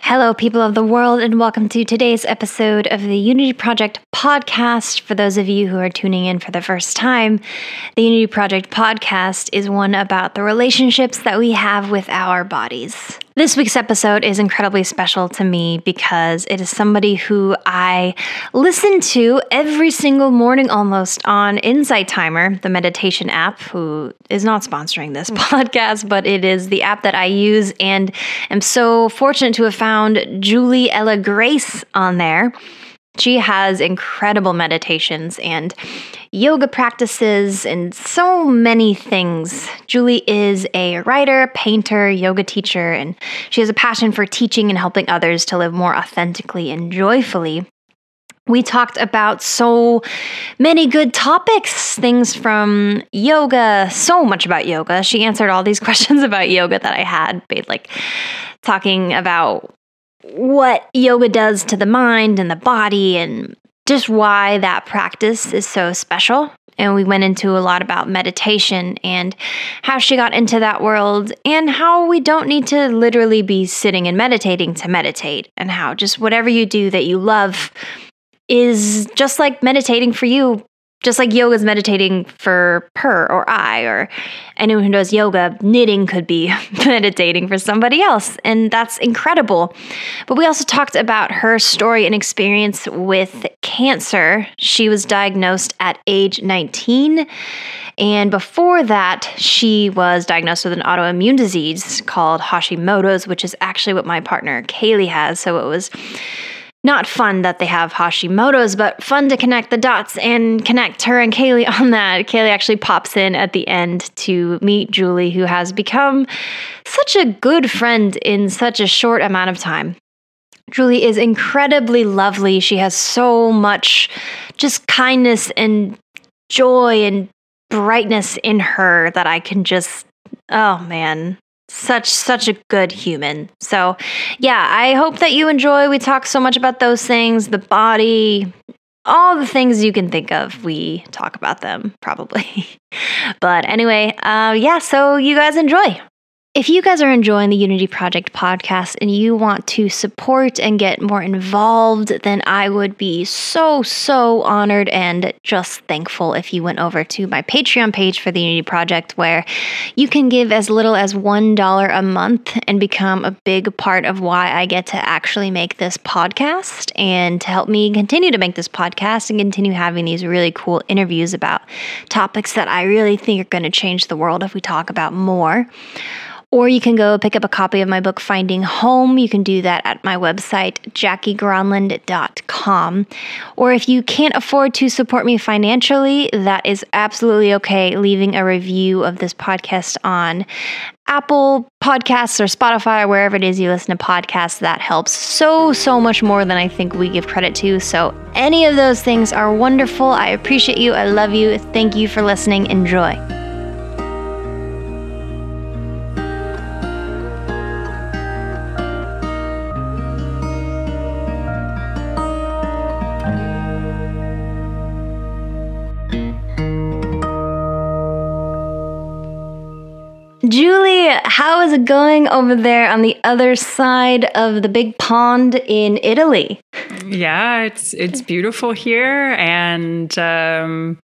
Hello, people of the world, and welcome to today's episode of the Unity Project podcast. For those of you who are tuning in for the first time, the Unity Project podcast is one about the relationships that we have with our bodies. This week's episode is incredibly special to me because it is somebody who I listen to every single morning almost on Insight Timer, the meditation app, who is not sponsoring this podcast, but it is the app that I use and am so fortunate to have found Julie Ela Grace on there. She has incredible meditations and yoga practices and so many things. Julie is a writer, painter, yoga teacher, and she has a passion for teaching and helping others to live more authentically and joyfully. We talked about so many good topics, things from yoga, so much about yoga. She answered all these questions about yoga that I had, like talking about what yoga does to the mind and the body and just why that practice is so special. And we went into a lot about meditation and how she got into that world, and how we don't need to literally be sitting and meditating to meditate, and how just whatever you do that you love is just like meditating for you just like yoga is meditating for her or I or anyone who does yoga, knitting could be meditating for somebody else. And that's incredible. But we also talked about her story and experience with cancer. She was diagnosed at age 19. And before that, she was diagnosed with an autoimmune disease called Hashimoto's, which is actually what my partner Kaylee has. So it was not fun that they have Hashimoto's, but fun to connect the dots and connect her and Kaylee on that. Kaylee actually pops in at the end to meet Julie, who has become such a good friend in such a short amount of time. Julie is incredibly lovely. She has so much just kindness and joy and brightness in her that I can just, oh man, such such a good human. So, yeah, I hope that you enjoy. We talk so much about those things, the body, all the things you can think of. We talk about them probably. but anyway, uh, yeah, so you guys enjoy. If you guys are enjoying the Unity Project podcast and you want to support and get more involved, then I would be so, so honored and just thankful if you went over to my Patreon page for the Unity Project, where you can give as little as $1 a month and become a big part of why I get to actually make this podcast and to help me continue to make this podcast and continue having these really cool interviews about topics that I really think are going to change the world if we talk about more. Or you can go pick up a copy of my book, Finding Home. You can do that at my website, jackiegronland.com. Or if you can't afford to support me financially, that is absolutely okay. Leaving a review of this podcast on Apple Podcasts or Spotify or wherever it is you listen to podcasts, that helps so, so much more than I think we give credit to. So, any of those things are wonderful. I appreciate you. I love you. Thank you for listening. Enjoy. Julie, how is it going over there on the other side of the big pond in Italy? Yeah, it's it's beautiful here, and um,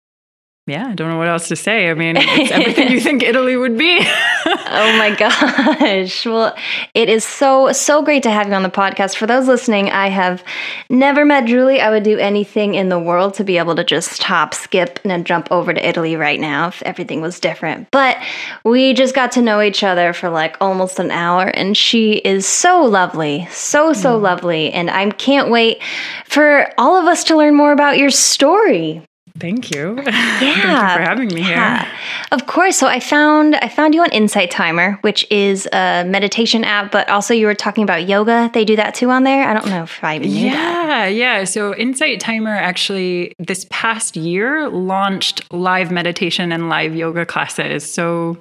yeah, I don't know what else to say. I mean, it's everything you think Italy would be. oh my gosh. Well, it is so, so great to have you on the podcast. For those listening, I have never met Julie. I would do anything in the world to be able to just hop, skip, and then jump over to Italy right now if everything was different. But we just got to know each other for like almost an hour, and she is so lovely. So, so mm. lovely. And I can't wait for all of us to learn more about your story. Thank you. Yeah. Thank you for having me yeah. here. Of course. So I found I found you on Insight Timer, which is a meditation app, but also you were talking about yoga. They do that too on there. I don't know if I even knew yeah, that. Yeah, yeah. So Insight Timer actually this past year launched live meditation and live yoga classes. So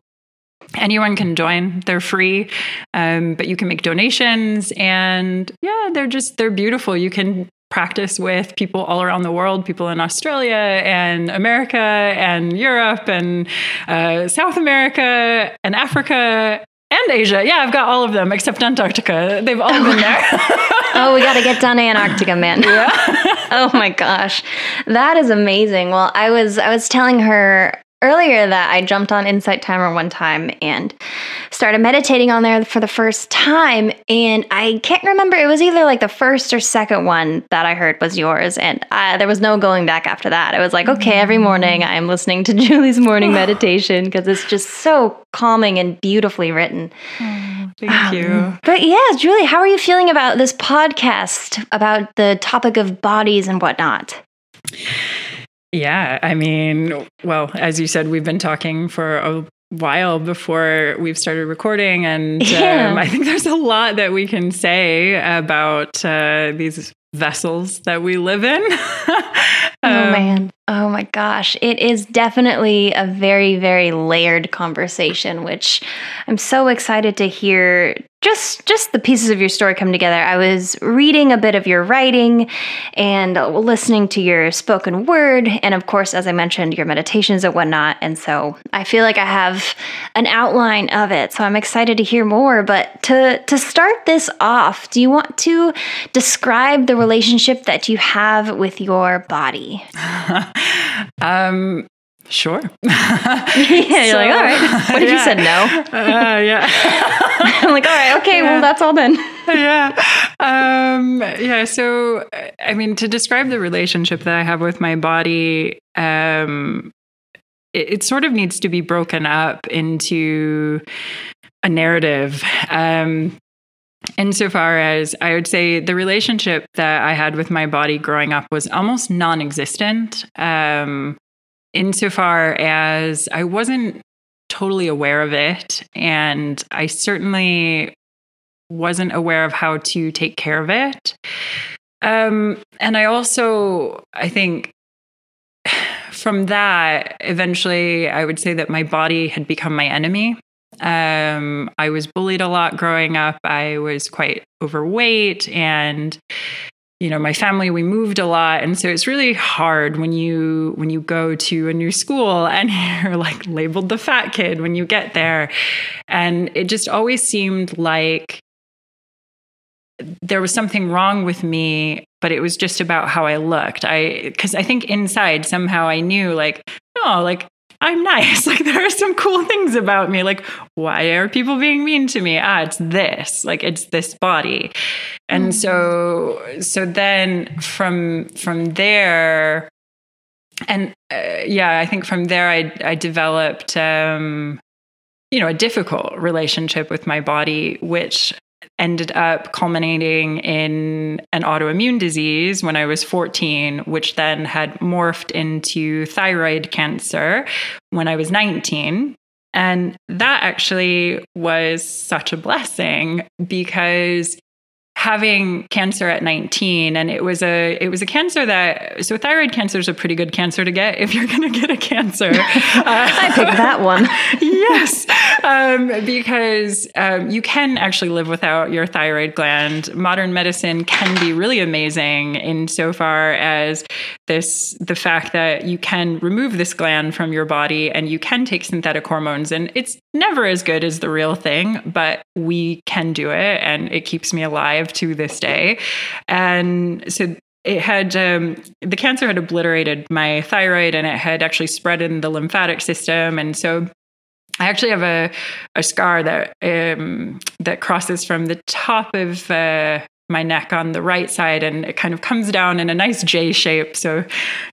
anyone can join they're free um, but you can make donations and yeah they're just they're beautiful you can practice with people all around the world, people in Australia and America and Europe and uh, South America and Africa and Asia. Yeah, I've got all of them except Antarctica. They've all been there. oh, we got to get down to Antarctica, man. Yeah. oh my gosh, that is amazing. Well, I was I was telling her earlier that I jumped on Insight Timer one time and started meditating on there for the first time. And I can't remember, it was either like the first or second one that I heard was yours. And I, there was no going back after that. I was like, okay, every morning I'm listening to Julie's morning meditation because it's just so calming and beautifully written. Oh, thank um, you. But yeah, Julie, how are you feeling about this podcast about the topic of bodies and whatnot? Yeah, I mean, well, as you said, we've been talking for a while before we've started recording, and yeah. um, I think there's a lot that we can say about uh, these vessels that we live in. oh um, man. Oh my gosh. It is definitely a very, very layered conversation, which I'm so excited to hear just just the pieces of your story come together. I was reading a bit of your writing and listening to your spoken word, and of course, as I mentioned, your meditations and whatnot. And so I feel like I have an outline of it. So I'm excited to hear more. But to to start this off, do you want to describe the relationship that you have with your body? um, Sure. yeah, you're so, like, all right. What if yeah. you said no? Uh, yeah. I'm like, all right, okay, yeah. well, that's all then. yeah. Um, yeah. So, I mean, to describe the relationship that I have with my body, um, it, it sort of needs to be broken up into a narrative. Um, insofar as I would say the relationship that I had with my body growing up was almost non existent. Um, insofar as I wasn't totally aware of it. And I certainly wasn't aware of how to take care of it. Um, and I also, I think, from that, eventually, I would say that my body had become my enemy. Um, I was bullied a lot growing up. I was quite overweight and you know my family we moved a lot and so it's really hard when you when you go to a new school and you're like labeled the fat kid when you get there and it just always seemed like there was something wrong with me but it was just about how i looked i because i think inside somehow i knew like no like I'm nice. Like there are some cool things about me. Like why are people being mean to me? Ah, it's this. Like it's this body. And mm-hmm. so so then from from there and uh, yeah, I think from there I I developed um you know a difficult relationship with my body which ended up culminating in an autoimmune disease when I was 14, which then had morphed into thyroid cancer when I was 19. And that actually was such a blessing because having cancer at 19 and it was a it was a cancer that so thyroid cancer is a pretty good cancer to get if you're going to get a cancer. Uh, i picked that one. Yes um, because um, you can actually live without your thyroid gland. Modern medicine can be really amazing insofar as this the fact that you can remove this gland from your body and you can take synthetic hormones and it's never as good as the real thing but we can do it and it keeps me alive to this day. And so it had um, the cancer had obliterated my thyroid and it had actually spread in the lymphatic system. And so I actually have a, a scar that um, that crosses from the top of uh, my neck on the right side and it kind of comes down in a nice J shape. So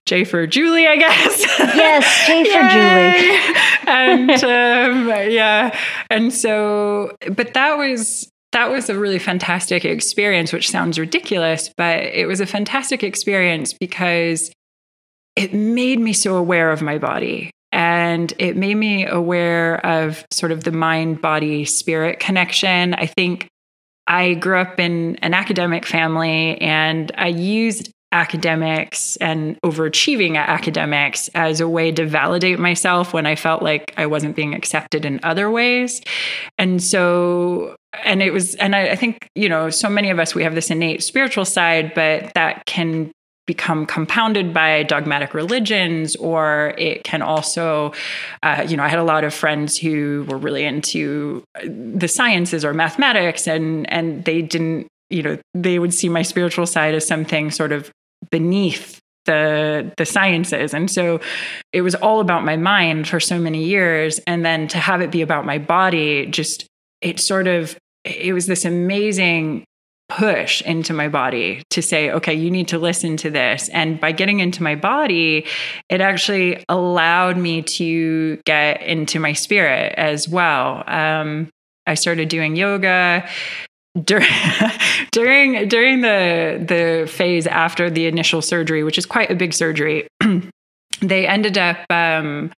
J for Julie, I guess. Yes, J for Julie. and um, yeah. And so, but that was that was a really fantastic experience, which sounds ridiculous, but it was a fantastic experience because it made me so aware of my body. And it made me aware of sort of the mind body spirit connection. I think I grew up in an academic family and I used academics and overachieving at academics as a way to validate myself when I felt like I wasn't being accepted in other ways. And so, and it was, and I, I think, you know, so many of us, we have this innate spiritual side, but that can become compounded by dogmatic religions, or it can also, uh, you know, I had a lot of friends who were really into the sciences or mathematics, and and they didn't, you know, they would see my spiritual side as something sort of beneath the the sciences. And so it was all about my mind for so many years. And then to have it be about my body just it sort of it was this amazing push into my body to say, okay, you need to listen to this. And by getting into my body, it actually allowed me to get into my spirit as well. Um, I started doing yoga during during during the the phase after the initial surgery, which is quite a big surgery. they ended up um,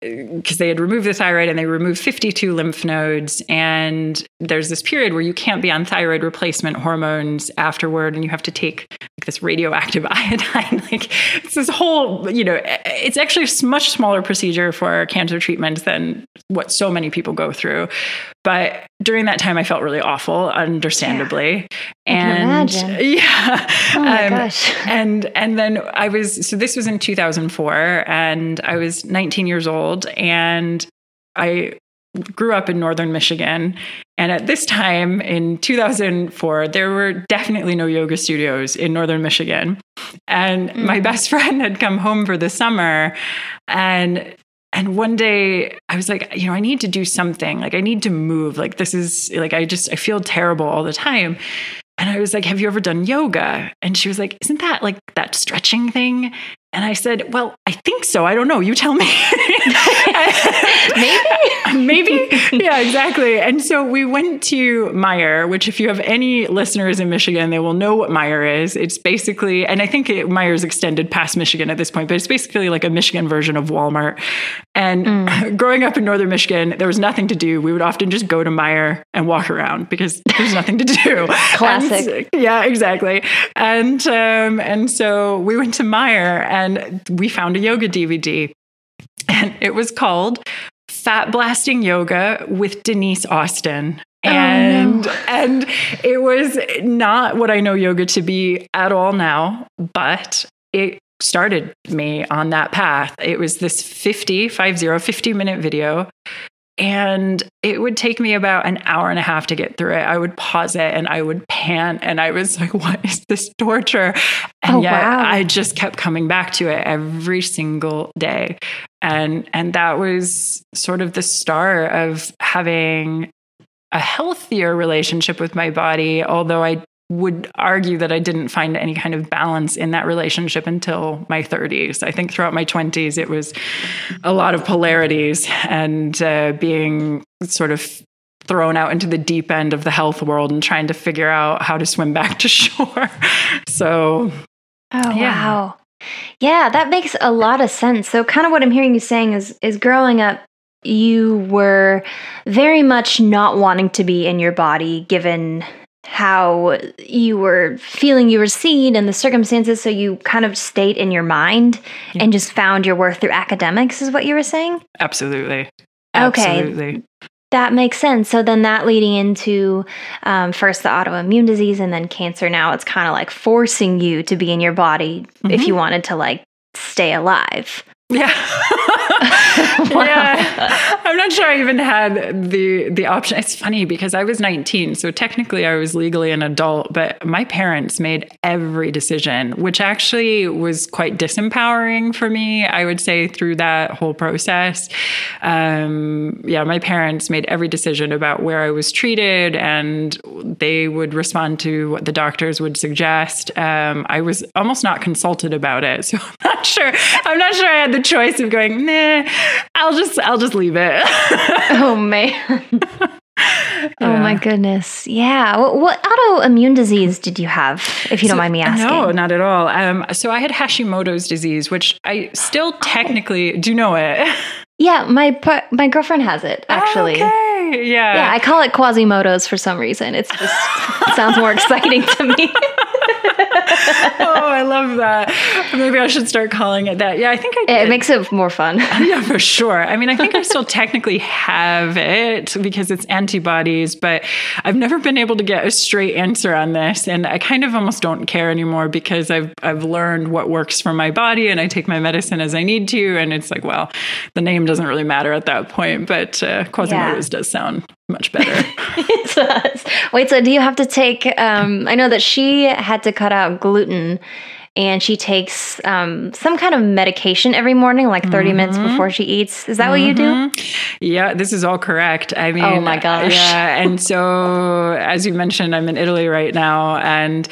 because they had removed the thyroid and they removed 52 lymph nodes. And there's this period where you can't be on thyroid replacement hormones afterward, and you have to take like this radioactive iodine. like it's this whole, you know, it's actually a much smaller procedure for cancer treatment than what so many people go through. But during that time, I felt really awful, understandably. Yeah. and yeah, oh my um, gosh. And and then I was so this was in 2004, and I was 19 years old, and I grew up in northern Michigan. And at this time in 2004, there were definitely no yoga studios in northern Michigan. And mm. my best friend had come home for the summer and and one day I was like, you know, I need to do something. Like I need to move. Like this is like I just I feel terrible all the time. And I was like, Have you ever done yoga? And she was like, Isn't that like that stretching thing? And I said, Well, I think so. I don't know. You tell me. Maybe. Maybe. Yeah, exactly. And so we went to Meijer, which, if you have any listeners in Michigan, they will know what Meijer is. It's basically, and I think it, Meijer's extended past Michigan at this point, but it's basically like a Michigan version of Walmart. And mm. growing up in northern Michigan, there was nothing to do. We would often just go to Meijer and walk around because there's nothing to do. Classic. And, yeah, exactly. And um, and so we went to Meijer and we found a yoga DVD and it was called Fat Blasting Yoga with Denise Austin. And oh, no. and it was not what I know yoga to be at all now, but it started me on that path. It was this 50, 50, 50 minute video and it would take me about an hour and a half to get through it. I would pause it and I would pant and I was like, what is this torture? And oh, yet wow. I just kept coming back to it every single day. And and that was sort of the start of having a healthier relationship with my body, although I would argue that I didn't find any kind of balance in that relationship until my 30s. I think throughout my 20s, it was a lot of polarities and uh, being sort of thrown out into the deep end of the health world and trying to figure out how to swim back to shore. so, oh, yeah. wow. Yeah, that makes a lot of sense. So, kind of what I'm hearing you saying is is growing up you were very much not wanting to be in your body given how you were feeling you were seen and the circumstances so you kind of stayed in your mind yeah. and just found your worth through academics is what you were saying? Absolutely. Okay. That makes sense. So then that leading into um, first the autoimmune disease and then cancer now it's kind of like forcing you to be in your body mm-hmm. if you wanted to like stay alive yeah. yeah. I'm not sure I even had the the option. It's funny because I was 19, so technically I was legally an adult, but my parents made every decision, which actually was quite disempowering for me, I would say through that whole process. Um, yeah, my parents made every decision about where I was treated and they would respond to what the doctors would suggest. Um, I was almost not consulted about it. So I'm not sure. I'm not sure I had the choice of going, nah, I'll just I'll just leave it. oh man. Oh my goodness. Yeah. What, what, autoimmune disease did you have, if you so, don't mind me asking? No, not at all. Um, so I had Hashimoto's disease, which I still technically do know it. Yeah, my my girlfriend has it actually. Okay. Yeah. Yeah, I call it Quasimodo's for some reason. It's just it sounds more exciting to me. oh, I love that. Maybe I should start calling it that. Yeah, I think I It makes it more fun. yeah, for sure. I mean, I think I still technically have it because it's antibodies, but I've never been able to get a straight answer on this. And I kind of almost don't care anymore because I've I've learned what works for my body and I take my medicine as I need to. And it's like, well, the name doesn't really matter at that point, but uh, Quasimodo's does sound much better. it does. Wait, so do you have to take? Um, I know that she had to cut out gluten, and she takes um, some kind of medication every morning, like 30 Mm-hmm. minutes before she eats. Is that what you do? Yeah, this is all correct. I mean, Oh my gosh. Yeah, and so as you mentioned, I'm in Italy right now, and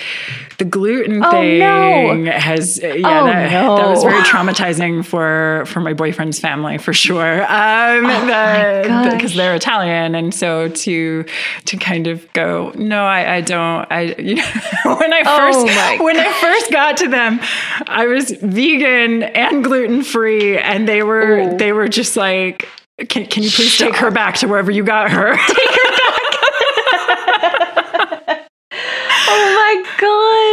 the gluten Oh, thing no. has yeah, Oh, that, that was very traumatizing for for my boyfriend's family for sure. Um, Oh because they're Italian, and so to to kind of go, no, I, I don't. I you know when I Oh first when I first got to them, I was vegan and gluten free, and they were Ooh. they were just like, can, can you please take her back to wherever you got her? Take her back. oh my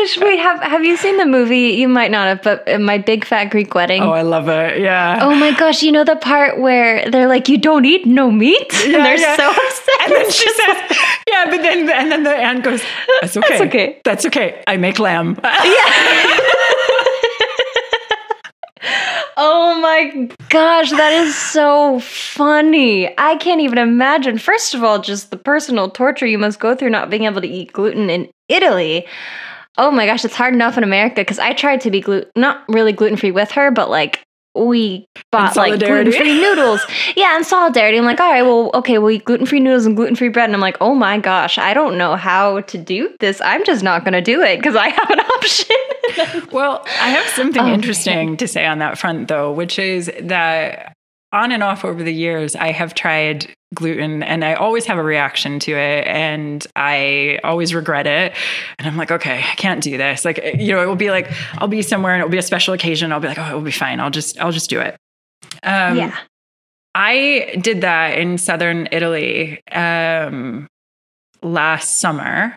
gosh! Wait, have have you seen the movie? You might not have, but uh, my big fat Greek wedding. oh, I love it. Yeah. Oh my gosh, you know the part where they're like, you don't eat no meat? and they're yeah. so upset. And then she says, "Yeah," but then and then the aunt goes, "That's okay. That's okay. That's okay. I make lamb." Yeah. Oh my gosh, that is so funny. I can't even imagine. First of all, just the personal torture you must go through not being able to eat gluten in Italy. Oh my gosh, it's hard enough in America because I tried to be gluten, not really gluten free with her, but like we bought like gluten free noodles. Yeah, in solidarity. I'm like, all right, well, okay, we'll eat gluten free noodles and gluten free bread. And I'm like, oh my gosh, I don't know how to do this. I'm just not going to do it because I have an option. Well, I have something Oh, interesting to say on that front, though, which is that on and off over the years, I have tried gluten and I always have a reaction to it and I always regret it. And I'm like, okay, I can't do this. Like, you know, it will be like, I'll be somewhere and it'll be a special occasion. I'll be like, oh, it will be fine. I'll just, I'll just do it. Um, yeah. I did that in southern Italy um, last summer,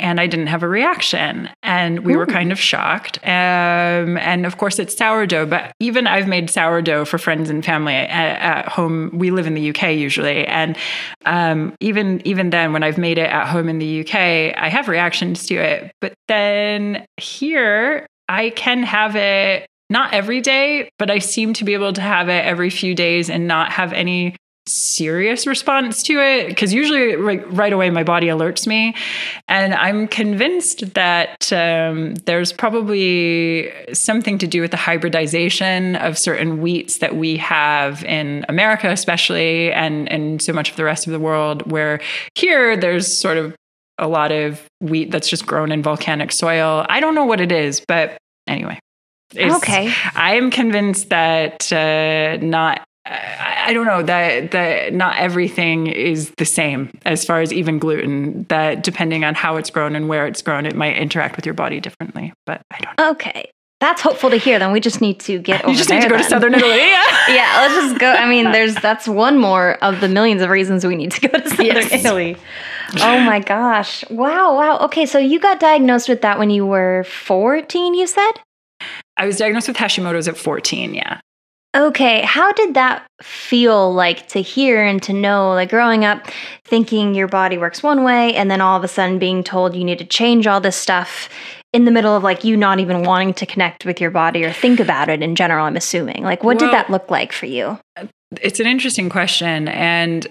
and I didn't have a reaction, and we were kind of shocked. Um, and of course, it's sourdough, but even I've made sourdough for friends and family at, at home. We live in the UK usually, and um, even even then, when I've made it at home in the UK, I have reactions to it. But then here, I can have it not every day, but I seem to be able to have it every few days and not have any serious response to it because usually right, right away my body alerts me and i'm convinced that um, there's probably something to do with the hybridization of certain wheats that we have in america especially and and so much of the rest of the world where here there's sort of a lot of wheat that's just grown in volcanic soil i don't know what it is but anyway it's- Okay. I am convinced that uh, not. I, I don't know that that not everything is the same as far as even gluten. That depending on how it's grown and where it's grown, it might interact with your body differently. But I don't. know. Okay. That's hopeful to hear. Then we just need to get over You just need to there go to southern Italy. Yeah. yeah, let's just go. I mean, there's that's one more of the millions of reasons we need to go to southern Yes. Italy. Oh my gosh! Wow, wow. Okay, so you got diagnosed with that when you were 14. You said. I was diagnosed with Hashimoto's at 14. Yeah. Okay, how did that feel like to hear and to know, like growing up, thinking your body works one way, and then all of a sudden being told you need to change all this stuff in the middle of like you not even wanting to connect with your body or think about it in general? I'm assuming. Like, what Well- did that look like for you? It's an interesting question. And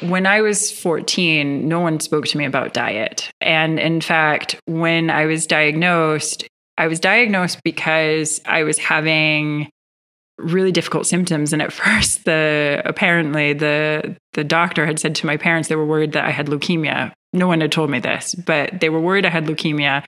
when I was 14, no one spoke to me about diet. And in fact, when I was diagnosed, I was diagnosed because I was having really difficult symptoms and at first the apparently the the doctor had said to my parents they were worried that I had leukemia. No one had told me this, but they were worried I had leukemia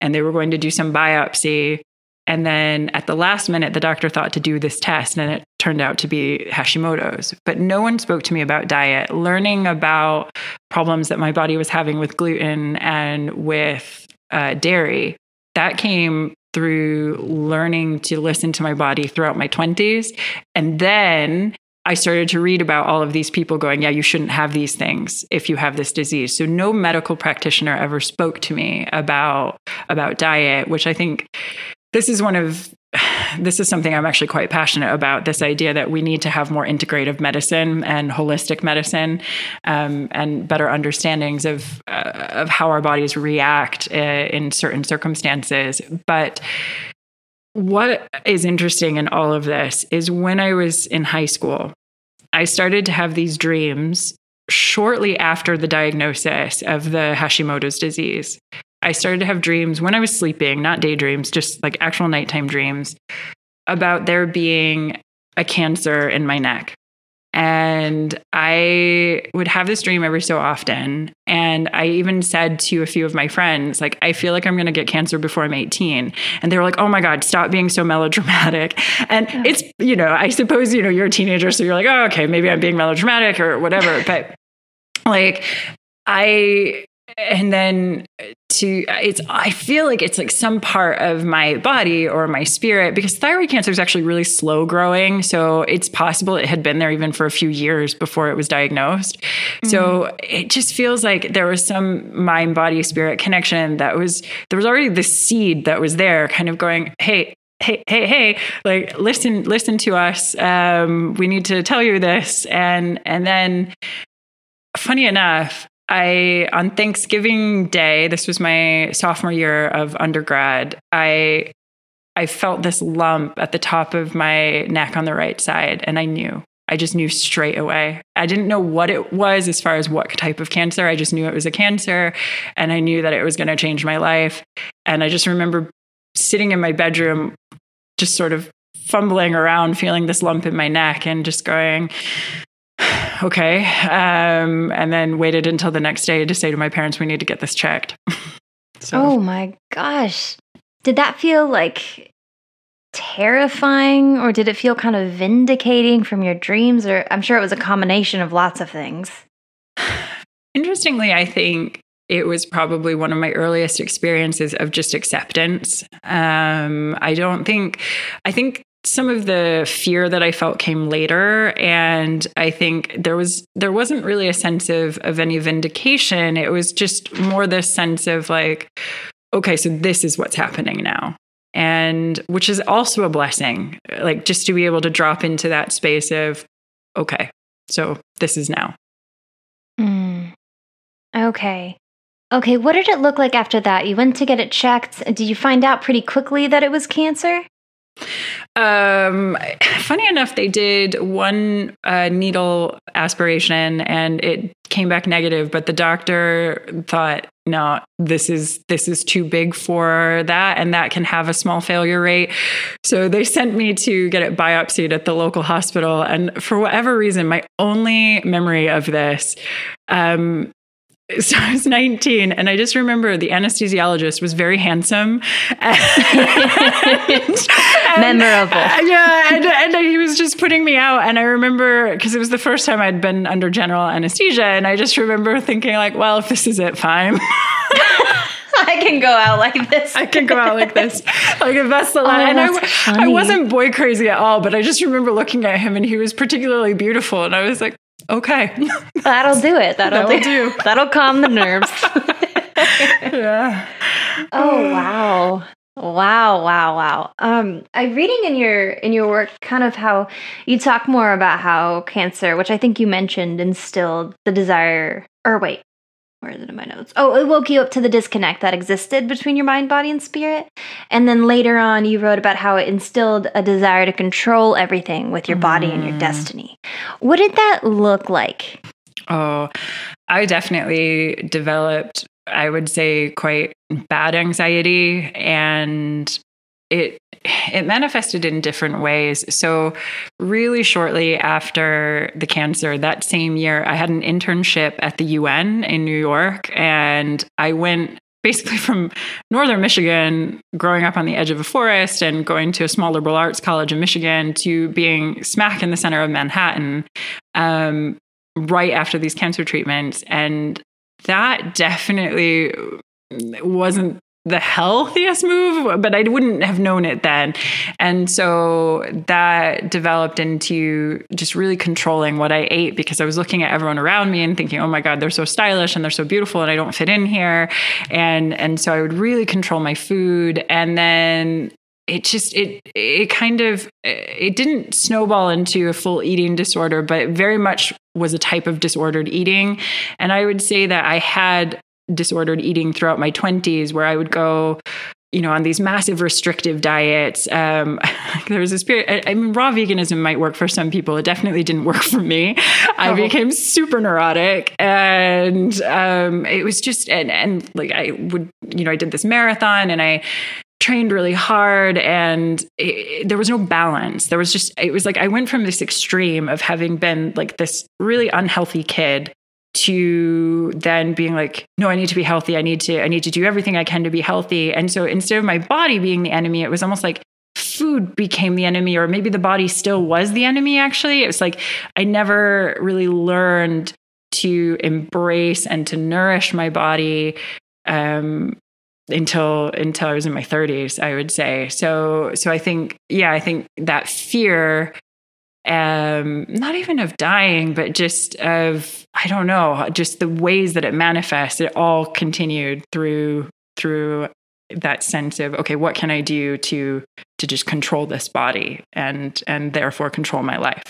and they were going to do some biopsy and then at the last minute, the doctor thought to do this test, and it turned out to be Hashimoto's. But no one spoke to me about diet, learning about problems that my body was having with gluten and with uh, dairy. That came through learning to listen to my body throughout my 20s. And then I started to read about all of these people going, yeah, you shouldn't have these things if you have this disease. So no medical practitioner ever spoke to me about about diet, which I think this is one of this is something I'm actually quite passionate about this idea that we need to have more integrative medicine and holistic medicine um, and better understandings of, uh, of how our bodies react uh, in certain circumstances. But what is interesting in all of this is when I was in high school, I started to have these dreams shortly after the diagnosis of the Hashimoto's disease. I started to have dreams when I was sleeping, not daydreams, just like actual nighttime dreams about there being a cancer in my neck. And I would have this dream every so often. And I even said to a few of my friends, like, I feel like I'm going to get cancer before I'm 18. And they were like, oh my God, stop being so melodramatic. And it's, you know, I suppose, you know, you're a teenager. So you're like, oh, okay, maybe I'm being melodramatic or whatever. but like, I and then to it's i feel like it's like some part of my body or my spirit because thyroid cancer is actually really slow growing so it's possible it had been there even for a few years before it was diagnosed mm-hmm. so it just feels like there was some mind body spirit connection that was there was already this seed that was there kind of going hey hey hey hey like listen listen to us um, we need to tell you this and and then funny enough I on Thanksgiving Day, this was my sophomore year of undergrad, I I felt this lump at the top of my neck on the right side and I knew. I just knew straight away. I didn't know what it was as far as what type of cancer. I just knew it was a cancer and I knew that it was going to change my life. And I just remember sitting in my bedroom just sort of fumbling around feeling this lump in my neck and just going okay. Um, and then waited until the next day to say to my parents, we need to get this checked. so. Oh my gosh. Did that feel like terrifying or did it feel kind of vindicating from your dreams? Or I'm sure it was a combination of lots of things. Interestingly, I think it was probably one of my earliest experiences of just acceptance. Um, I don't think, I think some of the fear that I felt came later. And I think there was there wasn't really a sense of of any vindication. It was just more this sense of like, okay, so this is what's happening now. And which is also a blessing, like just to be able to drop into that space of, okay, so this is now. Mm. Okay. Okay, what did it look like after that? You went to get it checked. Did you find out pretty quickly that it was cancer? Um, funny enough, they did one uh, needle aspiration and it came back negative, but the doctor thought, no, this is this is too big for that, and that can have a small failure rate. So they sent me to get it biopsied at the local hospital, and for whatever reason, my only memory of this um, so I was 19 and I just remember the anesthesiologist was very handsome and, and, memorable. Uh, yeah. And, and, he was just putting me out. And I remember because it was the first time I'd been under general anesthesia. And I just remember thinking like, well, if this is it, fine. I can go out like this. I can go out like this. Like if that's the line. Oh, and I, I wasn't boy crazy at all, but I just remember looking at him and he was particularly beautiful. And I was like, Okay. That'll do it. That'll, That'll do. do. That'll calm the nerves. yeah. Oh wow. Wow, wow, wow. Um, I'm reading in your in your work kind of how you talk more about how cancer, which I think you mentioned, instilled the desire. Or wait, where is it in my notes? Oh, it woke you up to the disconnect that existed between your mind, body, and spirit. And then later on, you wrote about how it instilled a desire to control everything with your body mm. and your mm. destiny. What did that look like? Oh, I definitely developed, I would say, quite bad anxiety and it it manifested in different ways. So, really shortly after the cancer, that same year, I had an internship at the UN in New York, and I went basically from northern Michigan, growing up on the edge of a forest and going to a small liberal arts college in Michigan, to being smack in the center of Manhattan um, right after these cancer treatments. And that definitely wasn't the healthiest move, but I wouldn't have known it then. And so that developed into just really controlling what I ate because I was looking at everyone around me and thinking, oh my God, they're so stylish and they're so beautiful and I don't fit in here. And and so I would really control my food. And then it just it it kind of it didn't snowball into a full eating disorder but very much was a type of disordered eating and i would say that i had disordered eating throughout my 20s where I would go you know, on these massive restrictive diets. Um, there was a spirit. I, I, mean, raw veganism might work for some people. It definitely didn't work for me. I oh. became super neurotic, and um, it was just and and like I would, you know, I did this marathon, and I trained really hard and it, there was no balance. There was just it was like i went from this extreme of having been like this really unhealthy kid to then being like no i need to be healthy. I need to i need to do everything i can to be healthy. And so instead of my body being the enemy it was almost like food became the enemy or maybe the body still was the enemy actually. It was like i never really learned to embrace and to nourish my body um, until until i was in my 30s i would say so so i think yeah i think that fear um, not even of dying, but just of I don't know, just the ways that it manifests. It all continued through through that sense of okay, what can I do to to just control this body and and therefore control my life,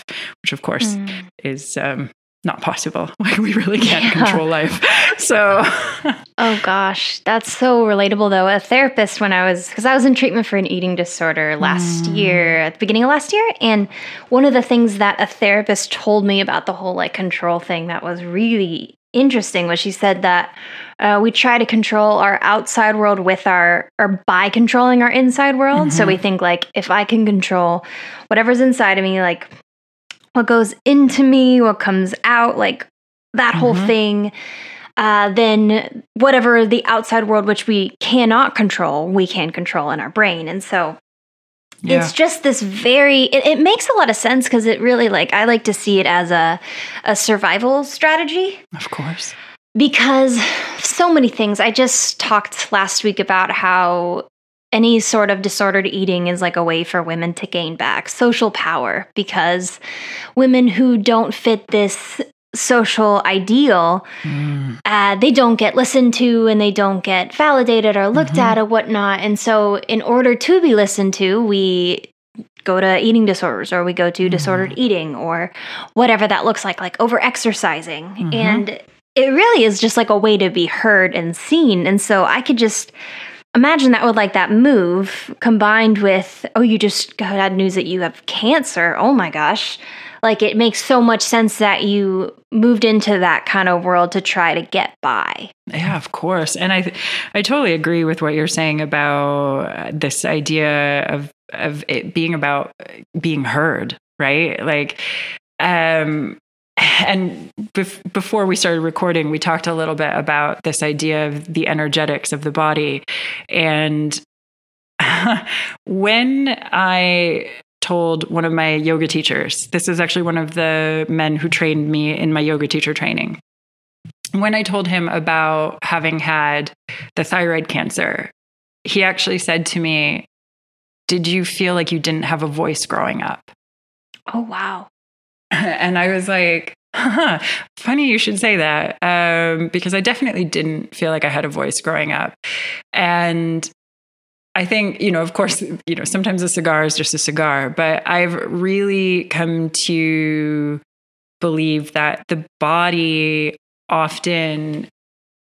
which of course mm. is um, not possible. Like we really can't yeah. control life. So Oh gosh, that's so relatable though. A therapist when I was cuz I was in treatment for an eating disorder last mm. year at the beginning of last year and one of the things that a therapist told me about the whole like control thing that was really interesting was she said that uh, we try to control our outside world with our or by controlling our inside world. Mm-hmm. So we think like if I can control whatever's inside of me, like what goes into me, what comes out, like that mm-hmm. whole thing. Uh, then whatever the outside world, which we cannot control, we can control in our brain. And so yeah. it's just this very it, it, makes a lot of sense because it really like i like to see it as a, a survival strategy of course because so many things i just talked last week about how any sort of disordered eating is like a way for women to gain back social power because women who don't fit this social ideal mm. uh, they don't get listened to and they don't get validated or looked mm-hmm. at or whatnot and so in order to be listened to we go to eating disorders or we go to mm. disordered eating or whatever that looks like like over exercising mm-hmm. and it really is just like a way to be heard and seen and so i could just imagine that would like that move combined with oh you just got news that you have cancer. Oh my gosh. Like it makes so much sense that you moved into that kind of world to try to get by. Yeah of course. And i i totally agree with what you're saying about this idea of of it being about being heard right? Like um and bef- before we started recording, we talked a little bit about this idea of the energetics of the body. And when I told one of my yoga teachers, this is actually one of the men who trained me in my yoga teacher training. When I told him about having had the thyroid cancer, he actually said to me, Did you feel like you didn't have a voice growing up? Oh, wow. And I was like, huh, funny you should say that um, because I definitely didn't feel like I had a voice growing up. And I think, you know, of course, you know, sometimes a cigar is just a cigar, but I've really come to believe that the body often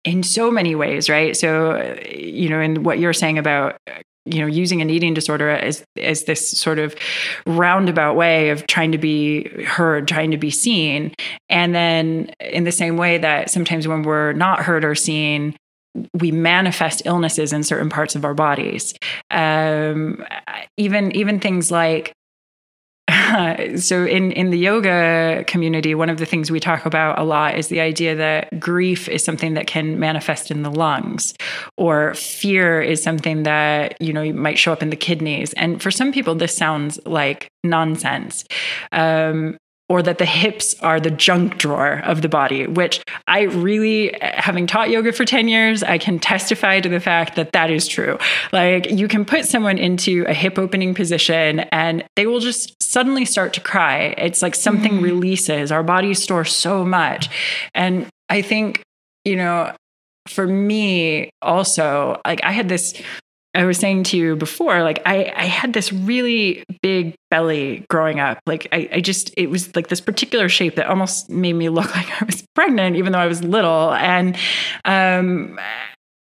in so many ways, right? So, you know, in what you're saying about you know using an eating disorder as as this sort of roundabout way of trying to be heard trying to be seen. And then in the same way that sometimes when we're not heard or seen we manifest illnesses in certain parts of our bodies. Um, even even things like so in in the yoga community one of the things we talk about a lot is the idea that grief is something that can manifest in the lungs or fear is something that you know might show up in the kidneys. And for some people this sounds like nonsense. Um, or that the hips are the junk drawer of the body, which I really, having taught yoga for 10 years, I can testify to the fact that that is true. Like you can put someone into a hip opening position and they will just suddenly start to cry. It's like something mm-hmm. releases. Our bodies store so much. And I think, you know, for me also, like I had this I was saying to you before, like I, I had this really big belly growing up. Like I, I just, it was like this particular shape that almost made me look like I was pregnant, even though I was little. And, um,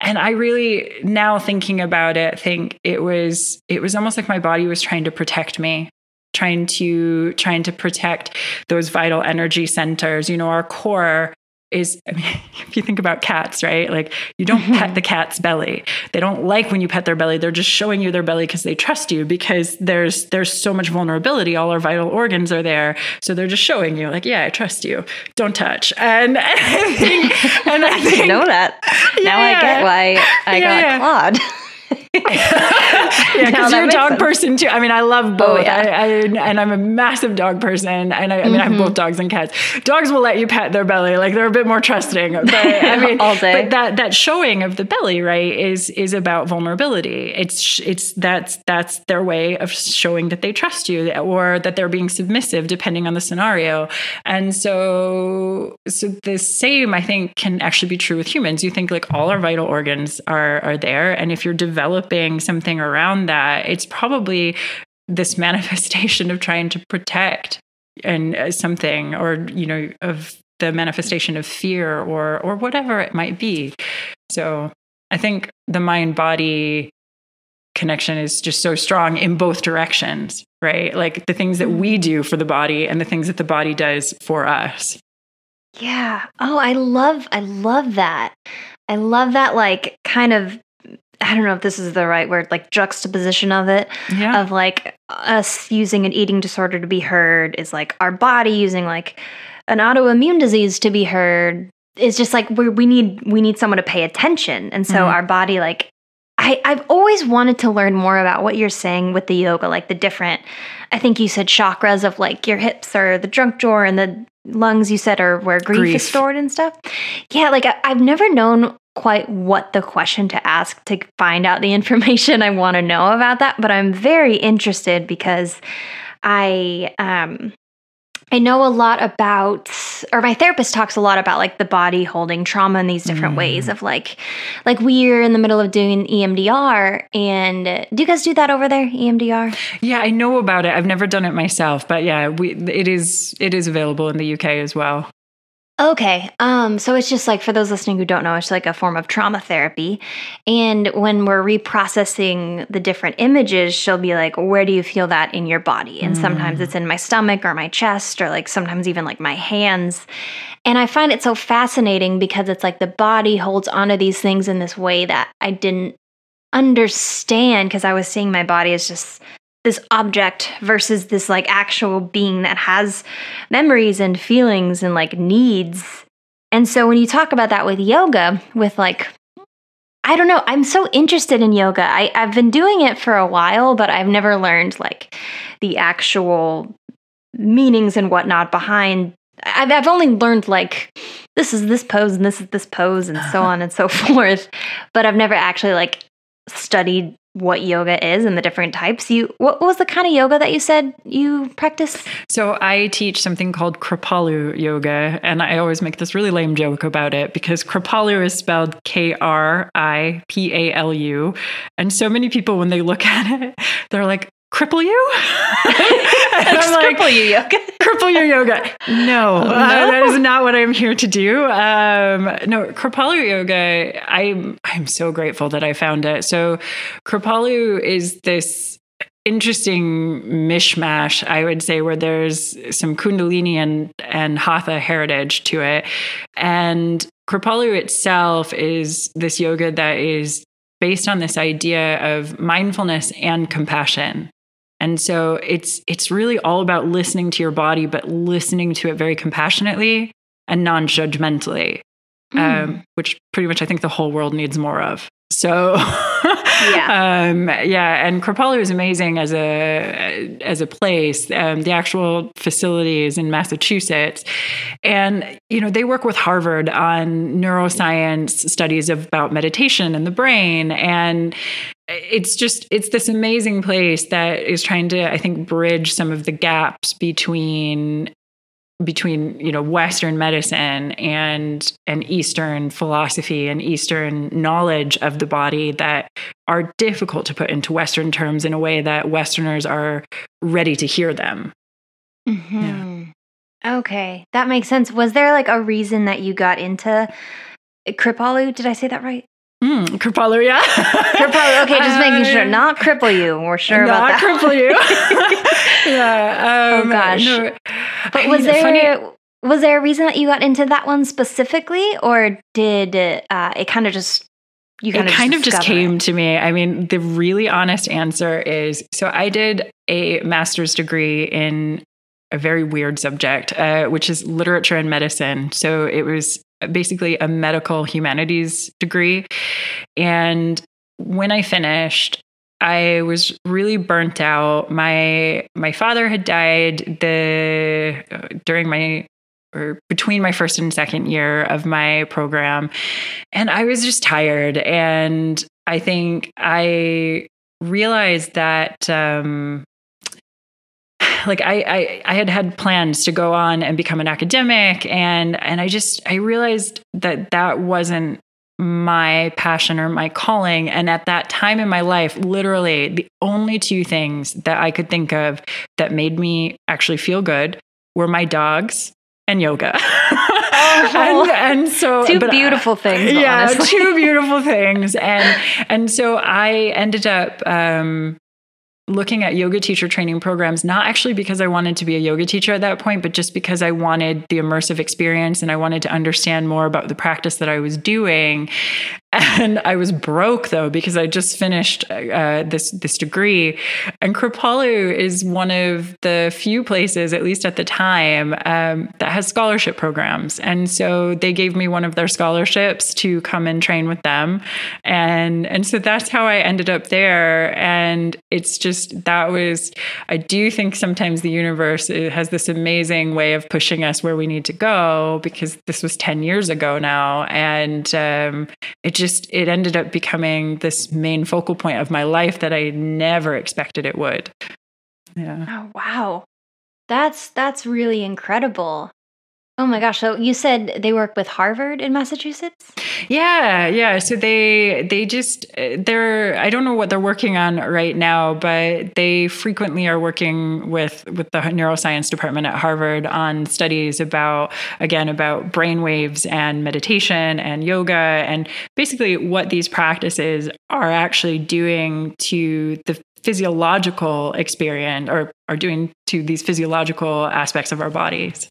and I really now thinking about it, think it was, it was almost like my body was trying to protect me trying to trying to protect those vital energy centers you know our core is I mean, if you think about cats, right? Like you don't mm-hmm. pet the cat's belly. They don't like when you pet their belly. They're just showing you their belly because they trust you because there's there's so much vulnerability. All our vital organs are there. So they're just showing you like, yeah, I trust you. Don't touch. And, and I think, and I think, know that. Yeah, now I get why I yeah, got clawed. Yeah, because you're a dog sense. person too. I mean, I love oh, both. Oh, yeah. I, I, and I'm a massive dog person. And I, I mean, mm-hmm. I have both mm-hmm. dogs and cats. Dogs will let you pet their belly, like they're a bit more trusting. But I mean, all day. But that that showing of the belly, right, is is about vulnerability. It's it's that's that's their way of showing that they trust you or that they're being submissive, depending on the scenario. And so, so the same, I think, can actually be true with humans. You think like all our vital organs are are there, and if you're developing something around that, it's probably this manifestation of trying to protect and uh, something or you know of the manifestation of fear or or whatever it might be. So i think the mind body connection is just so strong in both directions right? Like the things that we do for the body and the things that the body does for us. Yeah. Oh i love i love that. I love that like kind of I don't know if this is the right word, like juxtaposition of it, yeah. of like us using an eating disorder to be heard is like our body using like an autoimmune disease to be heard is just like we we need we need someone to pay attention, and so mm-hmm. our body like I I've always wanted to learn more about what you're saying with the yoga, like the different. I think you said chakras of like your hips or the junk drawer and the lungs. You said are where grief, grief. is stored and stuff. Yeah, like I, I've never known quite what the question to ask to find out the information I want to know about that, but I'm very interested because I um I know a lot about or my therapist talks a lot about like the body holding trauma in these different mm. ways of like like we're in the middle of doing EMDR and do you guys do that over there EMDR? Yeah, I know about it. I've never done it myself, but yeah, we it is it is available in the UK as well. Okay. Um, so it's just like for those listening who don't know, it's like a form of trauma therapy. And when we're reprocessing the different images, she'll be like, Where do you feel that in your body? And mm. sometimes it's in my stomach or my chest, or like sometimes even like my hands. And I find it so fascinating because it's like the body holds onto these things in this way that I didn't understand because I was seeing my body as just this object versus this like actual being that has memories and feelings and like needs. And so when you talk about that with yoga, with like, I don't know, I'm so interested in yoga. I, I've been doing it for a while, but I've never learned like the actual meanings and whatnot behind. I've, I've only learned like this is this pose and this is this pose and so uh-huh. on and so forth, but I've never actually like studied what yoga is and the different types. You what was the kind of yoga that you said you practice? So I teach something called Kripalu yoga and I always make this really lame joke about it because Kripalu is spelled K R I P A L U and so many people when they look at it they're like cripple you? Like, cripple you yoga. cripple your yoga. No, no? Uh, that is not what I'm here to do. Um, no, Kripalu yoga. I'm I'm so grateful that I found it. So, Kripalu is this interesting mishmash, I would say, where there's some Kundalini and and Hatha heritage to it, and Kripalu itself is this yoga that is based on this idea of mindfulness and compassion. And so it's it's really all about listening to your body, but listening to it very compassionately and non-judgmentally, mm. um, which pretty much I think the whole world needs more of. So Yeah. Um, yeah. And Kripalu is amazing as a as a place. Um, the actual facility is in Massachusetts, and you know they work with Harvard on neuroscience studies about meditation and the brain, and it's just it's this amazing place that is trying to i think bridge some of the gaps between between you know western medicine and and eastern philosophy and eastern knowledge of the body that are difficult to put into western terms in a way that westerners are ready to hear them mm-hmm. yeah. okay that makes sense was there like a reason that you got into kripalu did i say that right Mm, Kripalu, yeah. Kripalu, okay, just making sure. Not cripple you. We're sure about that. Not cripple you. yeah. Oh, um, oh gosh. No, but I was mean, there funny. was there a reason that you got into that one specifically, or did uh, it kind of just you kind it of kind of just came it? to me. I mean, the really honest answer is so I did a master's degree in a very weird subject, uh, which is literature and medicine. So it was basically a medical humanities degree. And when I finished, I was really burnt out. My my father had died the uh, during my or between my first and second year of my program. And I was just tired. And I think I realized that um, like I, I I had had plans to go on and become an academic. And and I just I realized that that wasn't my passion or my calling and at that time in my life literally the only two things that I could think of that made me actually feel good were my dogs and yoga. Oh, and, and, so two beautiful things. Yeah, honestly. two beautiful things. And and so I ended up um, looking at yoga teacher training programs, not actually because I wanted to be a yoga teacher at that point, but just because I wanted the immersive experience and I wanted to understand more about the practice that I was doing. And I was broke though because I just finished uh, this this degree. And Kripalu is one of the few places, at least at the time, um, that has scholarship programs. And so they gave me one of their scholarships to come and train with them. And and so that's how I ended up there. And it's just that was I do think sometimes the universe has this amazing way of pushing us where we need to go because this was ten years ago now, and um, it just it ended up becoming this main focal point of my life that I never expected it would. Yeah. Oh wow. That's that's really incredible. Oh my gosh! So you said they work with Harvard in Massachusetts? Yeah, yeah. So they they just uh, they're I don't know what they're working on right now, but they frequently are working with with the neuroscience department at Harvard on studies about again about brain waves and meditation and yoga and basically what these practices are actually doing to the physiological experience or are doing to these physiological aspects of our bodies.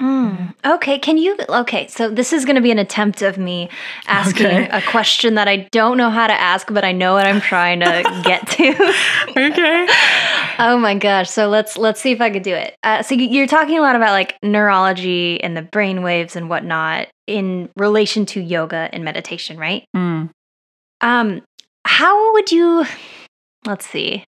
Mm, okay, can you? Okay, so this is going to be an attempt of me asking okay. a question that I don't know how to ask, but I know what I'm trying to get to. okay. Oh my gosh! So let's let's see if I could do it. Uh, so you're talking a lot about like neurology and the brain waves and whatnot in relation to yoga and meditation, right? Mm. Um, how would you? Let's see.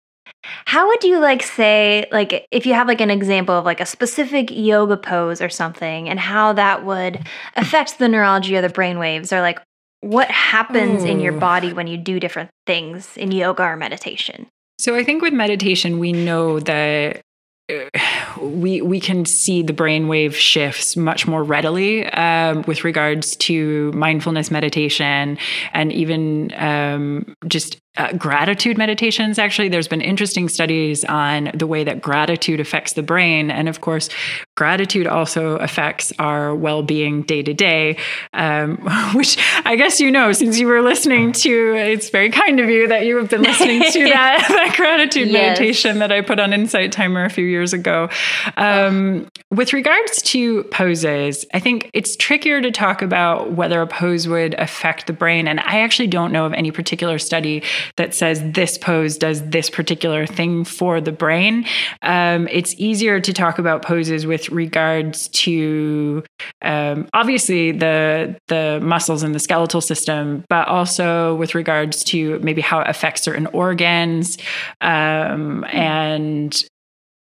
How would you like say like if you have like an example of like a specific yoga pose or something and how that would affect the neurology or the brain waves or like what happens Ooh. in your body when you do different things in yoga or meditation? So I think with meditation we know that we we can see the brainwave shifts much more readily um, with regards to mindfulness meditation and even um, just uh, gratitude meditations. Actually, there's been interesting studies on the way that gratitude affects the brain, and of course, gratitude also affects our well-being day to day. Um, which I guess you know since you were listening to. It's very kind of you that you have been listening to that that gratitude yes. meditation that I put on Insight Timer a few years ago. Um, with regards to poses, I think it's trickier to talk about whether a pose would affect the brain, and I actually don't know of any particular study that says this pose does this particular thing for the brain. Um, it's easier to talk about poses with regards to um, obviously the the muscles and the skeletal system, but also with regards to maybe how it affects certain organs um, and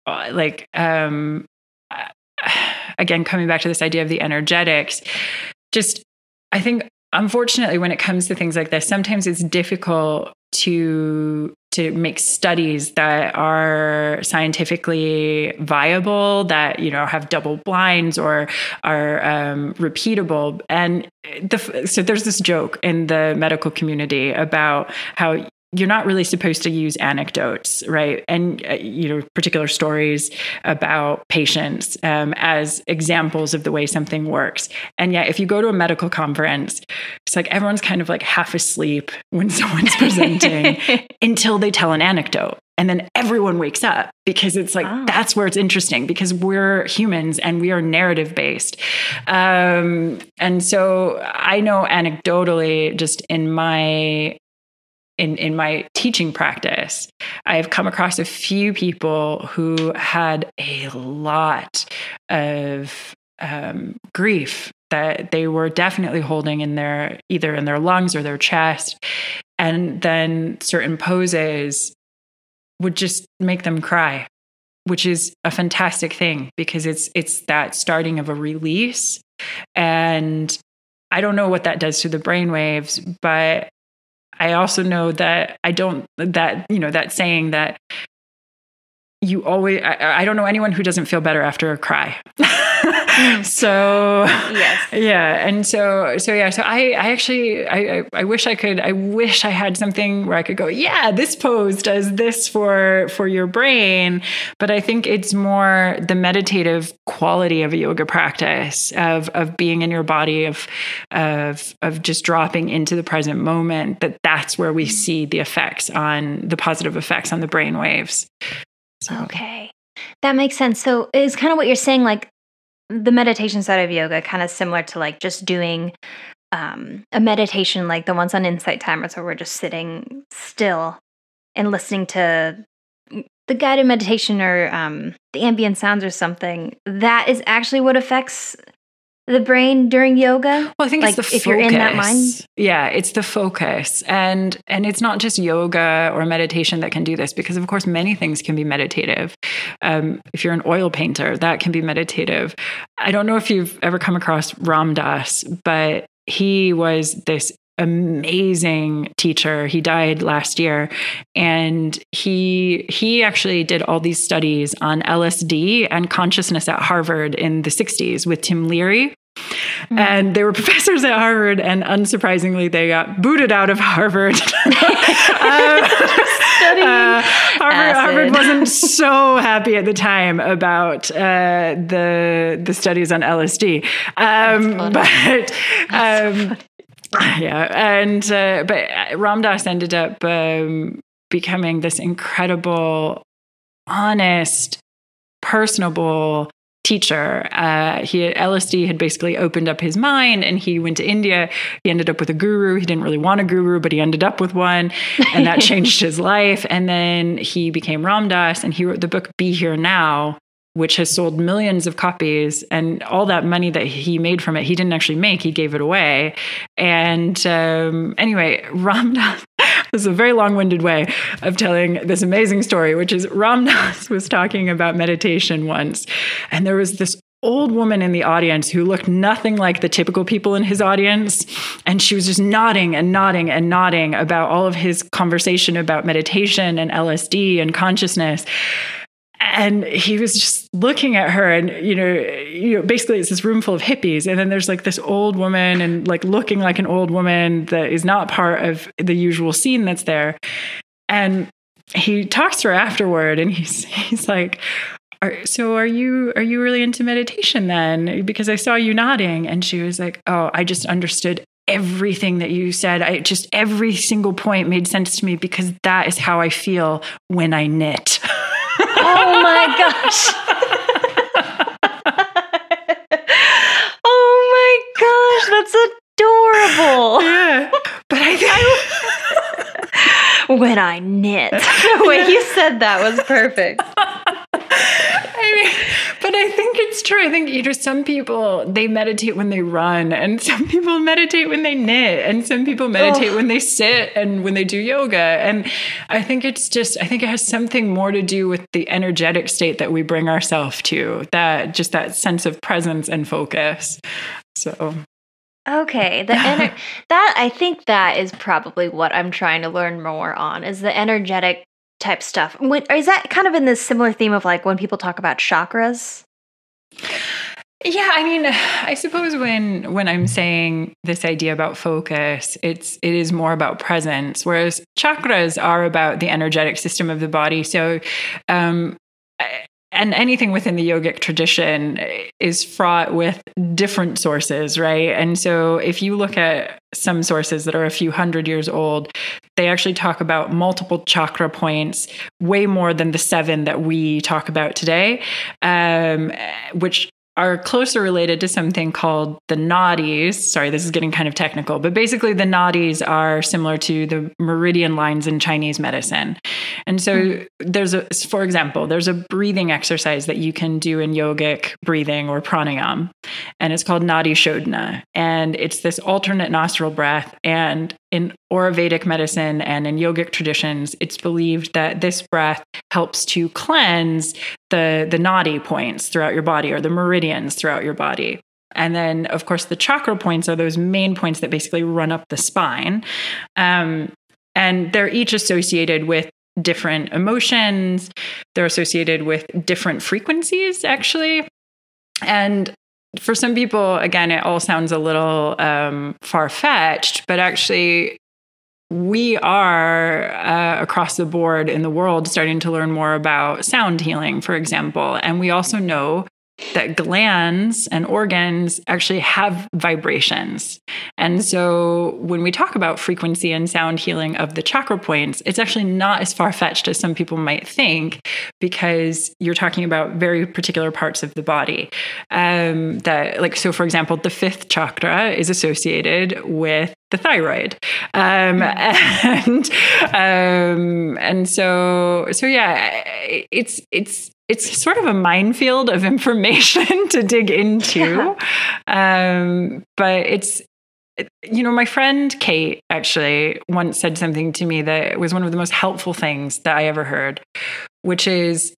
uh, like um, again coming back to this idea of the energetics just i think unfortunately when it comes to things like this sometimes it's difficult to to make studies that are scientifically viable that you know have double blinds or are um, repeatable. And the, so there's this joke in the medical community about how you're not really supposed to use anecdotes, right? And uh, you know, particular stories about patients um, as examples of the way something works. And yet, if you go to a medical conference, it's like everyone's kind of like half asleep when someone's presenting until they tell an anecdote. And then everyone wakes up because it's like oh. that's where it's interesting because we're humans and we are narrative based. Um, and so I know anecdotally, just in my in, in my teaching practice, I've come across a few people who had a lot of um, grief that they were definitely holding in their either in their lungs or their chest. And then certain poses would just make them cry, which is a fantastic thing because it's it's that starting of a release. And I don't know what that does to the brain waves, but I also know that I don't, that, you know, that saying that you always, I, I don't know anyone who doesn't feel better after a cry. so yes. yeah and so so yeah so i i actually I, I, I wish i could i wish i had something where i could go yeah this pose does this for for your brain. But i think it's more the meditative quality of a yoga practice of of being in your body of of of just dropping into the present moment that that's where we mm. see the effects on the positive effects on the brain waves. So. okay. That makes sense. So it's kind of what you're saying, like the meditation side of yoga kind of similar to like just doing um, a meditation like the ones on Insight Timers where we're just sitting still and listening to the guided meditation or um, the ambient sounds or something. That is actually what affects the brain during yoga? Well, I think like it's the focus. if you're in that mind. Yeah, it's the focus, and and it's not just yoga or meditation that can do this because, of course, many things can be meditative. Um, if you're an oil painter, that can be meditative. I don't know if you've ever come across Ram Dass, but he was this amazing teacher. He died last year and he he actually did all these studies on LSD and consciousness at Harvard in the 60s with Tim Leary. Mm. And they were professors at Harvard, and unsurprisingly, they got booted out of Harvard. uh, uh, Harvard, Harvard, wasn't so happy at the time about uh, the the studies on LSD, um, but um, yeah, and uh, but Ram Dass ended up um, becoming this incredible, honest, personable teacher. Uh, he LSD had basically opened up his mind, and he went to India. He ended up with a guru. He didn't really want a guru, but he ended up with one, and that changed his life. And then he became Ram Dass, and he wrote the book "Be Here Now." Which has sold millions of copies, and all that money that he made from it, he didn't actually make. He gave it away. And um, anyway, Ram Dass this is a very long-winded way of telling this amazing story, which is Ram Dass was talking about meditation once, and there was this old woman in the audience who looked nothing like the typical people in his audience. And she was just nodding and nodding and nodding about all of his conversation about meditation and LSD and consciousness and he was just looking at her and you know you know basically it's this room full of hippies. And then there's like this old woman and like looking like an old woman that is not part of the usual scene that's there. And he talks to her afterward and he's he's like are, so are you are you really into meditation then? Because i saw you nodding. And she was like oh i just understood everything that you said. I just every single point made sense to me because that is how i feel when i knit oh my gosh. oh my gosh, that's adorable. Yeah. But I think when I knit. the way you said that was perfect. I mean, but I think it's true. I think you know some people they meditate when they run, and some people meditate when they knit, and some people meditate oh. when they sit and when they do yoga. And I think it's just I think it has something more to do with the energetic state that we bring ourselves to. That just that sense of presence and focus. So Okay, the ener- that I think that is probably what I'm trying to learn more on is the energetic type stuff. When, is that kind of in this similar theme of like when people talk about chakras? Yeah, I mean, I suppose when when I'm saying this idea about focus, it's it is more about presence, whereas chakras are about the energetic system of the body. So, um, and anything within the yogic tradition is fraught with different sources, right? And so if you look at some sources that are a few hundred years old, they actually talk about multiple chakra points, way more than the seven that we talk about today, um, which are closer related to something called the nadis. Sorry, this is getting kind of technical, but basically the nadis are similar to the meridian lines in Chinese medicine. And so mm-hmm. there's a, for example, there's a breathing exercise that you can do in yogic breathing or pranayam, and it's called nadi shodhana. And it's this alternate nostril breath. And in Ayurvedic medicine and in yogic traditions, it's believed that this breath helps to cleanse the, the nadi points throughout your body or the meridians throughout your body. And then, of course, the chakra points are those main points that basically run up the spine. Um, and they're each associated with different emotions, they're associated with different frequencies, actually. And for some people, again, it all sounds a little um, far fetched, but actually, we are uh, across the board in the world starting to learn more about sound healing, for example. And we also know that glands and organs actually have vibrations. And so when we talk about frequency and sound healing of the chakra points, it's actually not as far fetched as some people might think because you're talking about very particular parts of the body. Um, that, like, so for example, the fifth chakra is associated with the thyroid um, and um, and so so yeah it's it's it's sort of a minefield of information to dig into. Um, but it's, you know, my friend Kate actually once said something to me that was one of the most helpful things that I ever heard, which is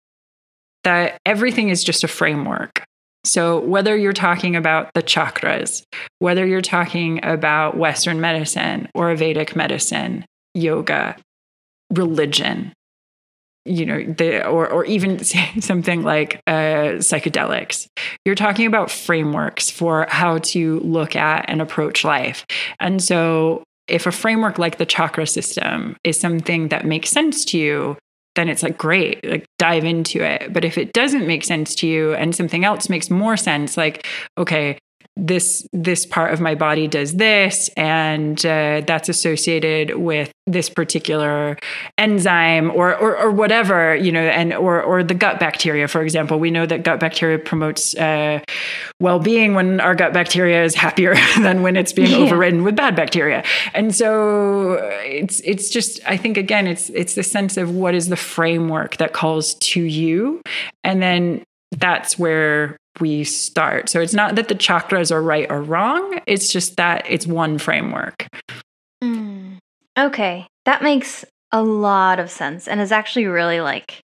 that everything is just a framework. So, whether you're talking about the chakras, whether you're talking about Western medicine or Vedic medicine, yoga, religion, you know the or or even something like uh, psychedelics. You're talking about frameworks for how to look at and approach life. And so if a framework like the chakra system is something that makes sense to you then it's like great like dive into it. But if it doesn't make sense to you and something else makes more sense like okay this this part of my body does this and uh, that's associated with this particular enzyme or, or, or whatever you know and or or the gut bacteria for example we know that gut bacteria promotes uh, well-being when our gut bacteria is happier than when it's being yeah. overridden with bad bacteria and so it's it's just i think again it's it's the sense of what is the framework that calls to you and then that's where we start. So it's not that the chakras are right or wrong, it's just that it's one framework. Mm. Okay, that makes a lot of sense and is actually really like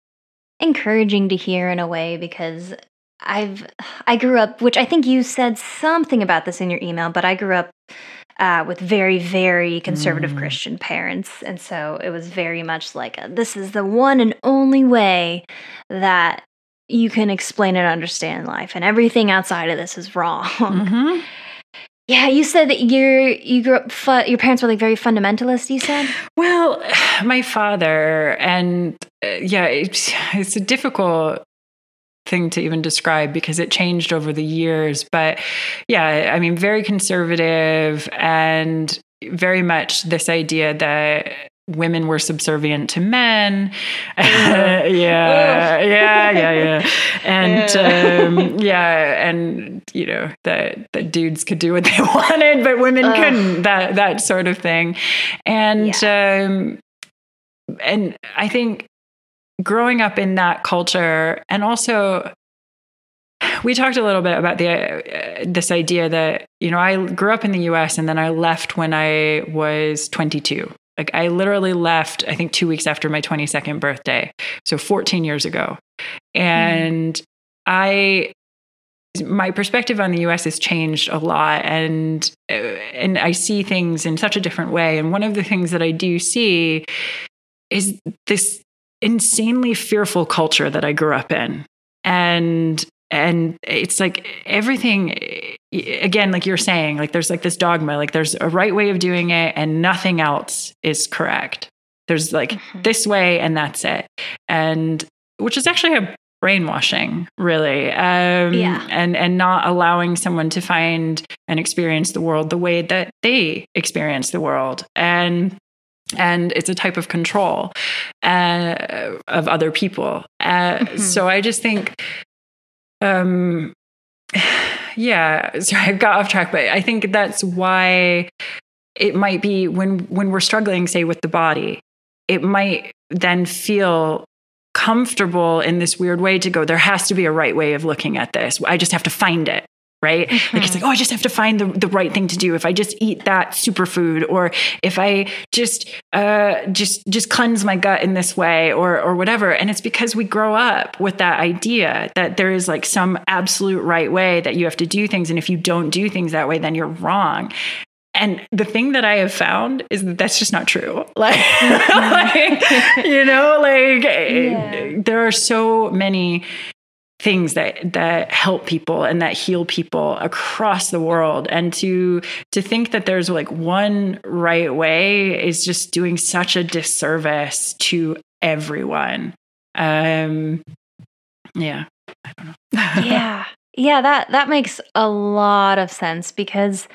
encouraging to hear in a way because I've I grew up, which I think you said something about this in your email, but I grew up uh, with very very conservative mm. Christian parents, and so it was very much like a, this is the one and only way that you can explain and understand life, and everything outside of this is wrong. Mm-hmm. Yeah, you said that you're you grew up. Fu- your parents were like very fundamentalist. You said. Well, my father and uh, yeah, it's it's a difficult thing to even describe because it changed over the years. But yeah, I mean, very conservative and very much this idea that women were subservient to men. yeah, yeah, yeah, yeah, and um, yeah, and you know that that dudes could do what they wanted, but women couldn't. That that sort of thing, and. Yeah. Um, and I think growing up in that culture and also we talked a little bit about the uh, this idea that you know I grew up in the US and then I left when I was 22 like I literally left I think 2 weeks after my 22nd birthday so 14 years ago and mm. I my perspective on the US has changed a lot and uh, and I see things in such a different way and one of the things that I do see is this insanely fearful culture that I grew up in and and it's like everything again like you're saying like there's like this dogma like there's a right way of doing it and nothing else is correct there's like mm-hmm. this way and that's it and which is actually a brainwashing really um, yeah. and and not allowing someone to find and experience the world the way that they experience the world and and it's a type of control uh, of other people uh, mm-hmm. so i just think um yeah sorry i got off track but i think that's why it might be when when we're struggling say with the body it might then feel comfortable in this weird way to go there has to be a right way of looking at this. I just have to find it right mm-hmm. like it's like oh i just have to find the, the right thing to do if i just eat that superfood or if i just uh just just cleanse my gut in this way or or whatever and it's because we grow up with that idea that there is like some absolute right way that you have to do things and if you don't do things that way then you're wrong and the thing that I have found is that that's just not true. Like, like you know, like yeah. there are so many things that that help people and that heal people across the world. And to to think that there's like one right way is just doing such a disservice to everyone. Um yeah yeah. Yeah that that makes a lot of sense because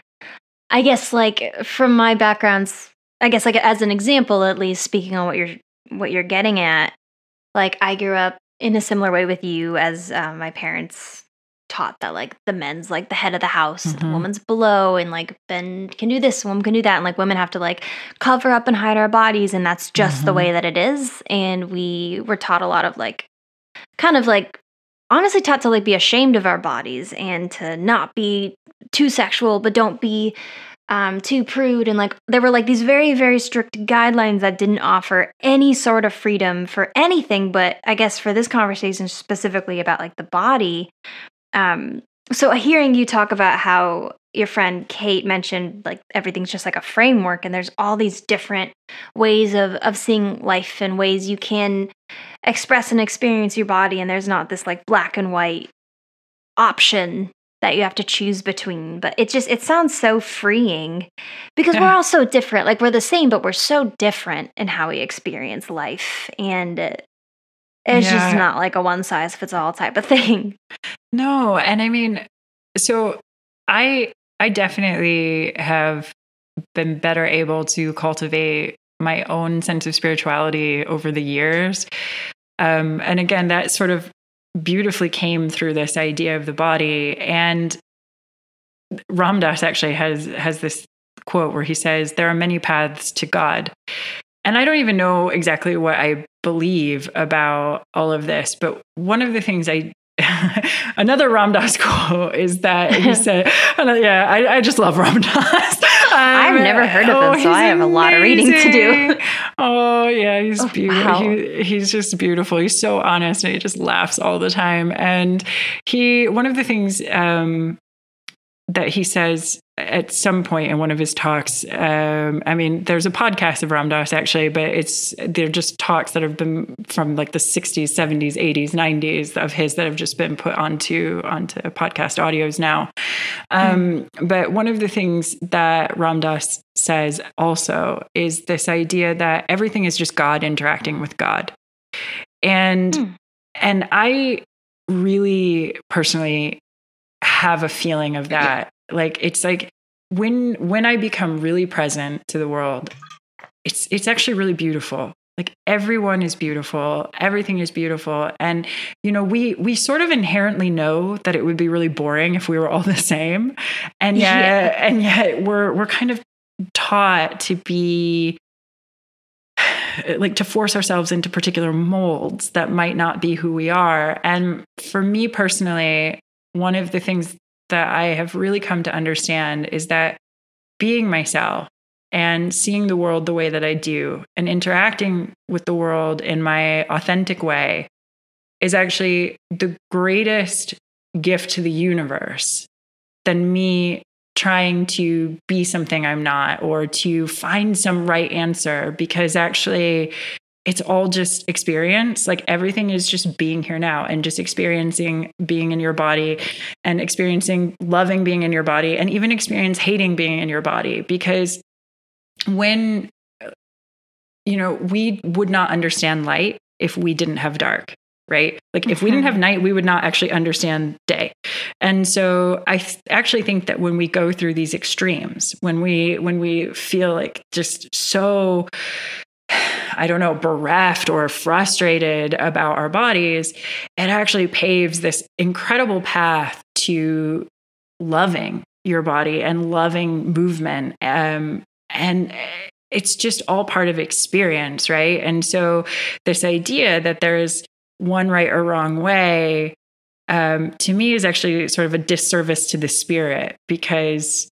I guess like from my backgrounds, I guess like as an example at least speaking on what you're what you're getting at, like I grew up in a similar way with you as um, my parents taught that like the men's like the head of the house, mm-hmm. the woman's below, and like men can do this, woman can do that, and like women have to like cover up and hide our bodies, and that's just mm-hmm. the way that it is. And we were taught a lot of like kind of like honestly taught to like be ashamed of our bodies and to not be too sexual but don't be um, too prude and like there were like these very very strict guidelines that didn't offer any sort of freedom for anything but i guess for this conversation specifically about like the body um, so hearing you talk about how your friend Kate mentioned like everything's just like a framework and there's all these different ways of of seeing life and ways you can express and experience your body and there's not this like black and white option that you have to choose between but it just it sounds so freeing because yeah. we're all so different like we're the same but we're so different in how we experience life and it's yeah. just not like a one size fits all type of thing no and i mean so i I definitely have been better able to cultivate my own sense of spirituality over the years. Um, and again, that sort of beautifully came through this idea of the body. And Ram Dass actually has has this quote where he says, "There are many paths to God." And I don't even know exactly what I believe about all of this, but one of the things I another Ram Dass quote is that he said, yeah, I, I just love Ram Dass. Um, I've never heard of him, oh, so I have amazing. a lot of reading to do. Oh yeah, he's oh, beautiful. Wow. He, he's just beautiful. He's so honest and he just laughs all the time. And he, one of the things um, that he says at some point in one of his talks. Um, I mean, there's a podcast of Ram Dass actually, but it's they're just talks that have been from like the 60s, 70s, 80s, 90s of his that have just been put onto onto podcast audios now. Um, mm. But one of the things that Ram Dass says also is this idea that everything is just God interacting with God, and mm. and I really personally have a feeling of that like it's like when when i become really present to the world it's it's actually really beautiful like everyone is beautiful everything is beautiful and you know we we sort of inherently know that it would be really boring if we were all the same and yet yeah. and yet we're we're kind of taught to be like to force ourselves into particular molds that might not be who we are. And for me personally, one of the things that I have really come to understand is that being myself and seeing the world the way that I do and interacting with the world in my authentic way is actually the greatest gift to the universe than me trying to be something I'm not or to find some right answer because actually it's all just experience. Like everything is just being here now and just experiencing being in your body and experiencing loving being in your body and even experience hating being in your body because when you know we would not understand light if we didn't have dark right? Like mm-hmm. if we didn't have night, we would not actually understand day. And so I th- actually think that when we go through these extremes, when we when we feel like just so I don't know, bereft or frustrated about our bodies, it actually paves this incredible path to loving your body and loving movement. Um, and it's just all part of experience, right? And so, this idea that there's one right or wrong way um, to me is actually sort of a disservice to the spirit because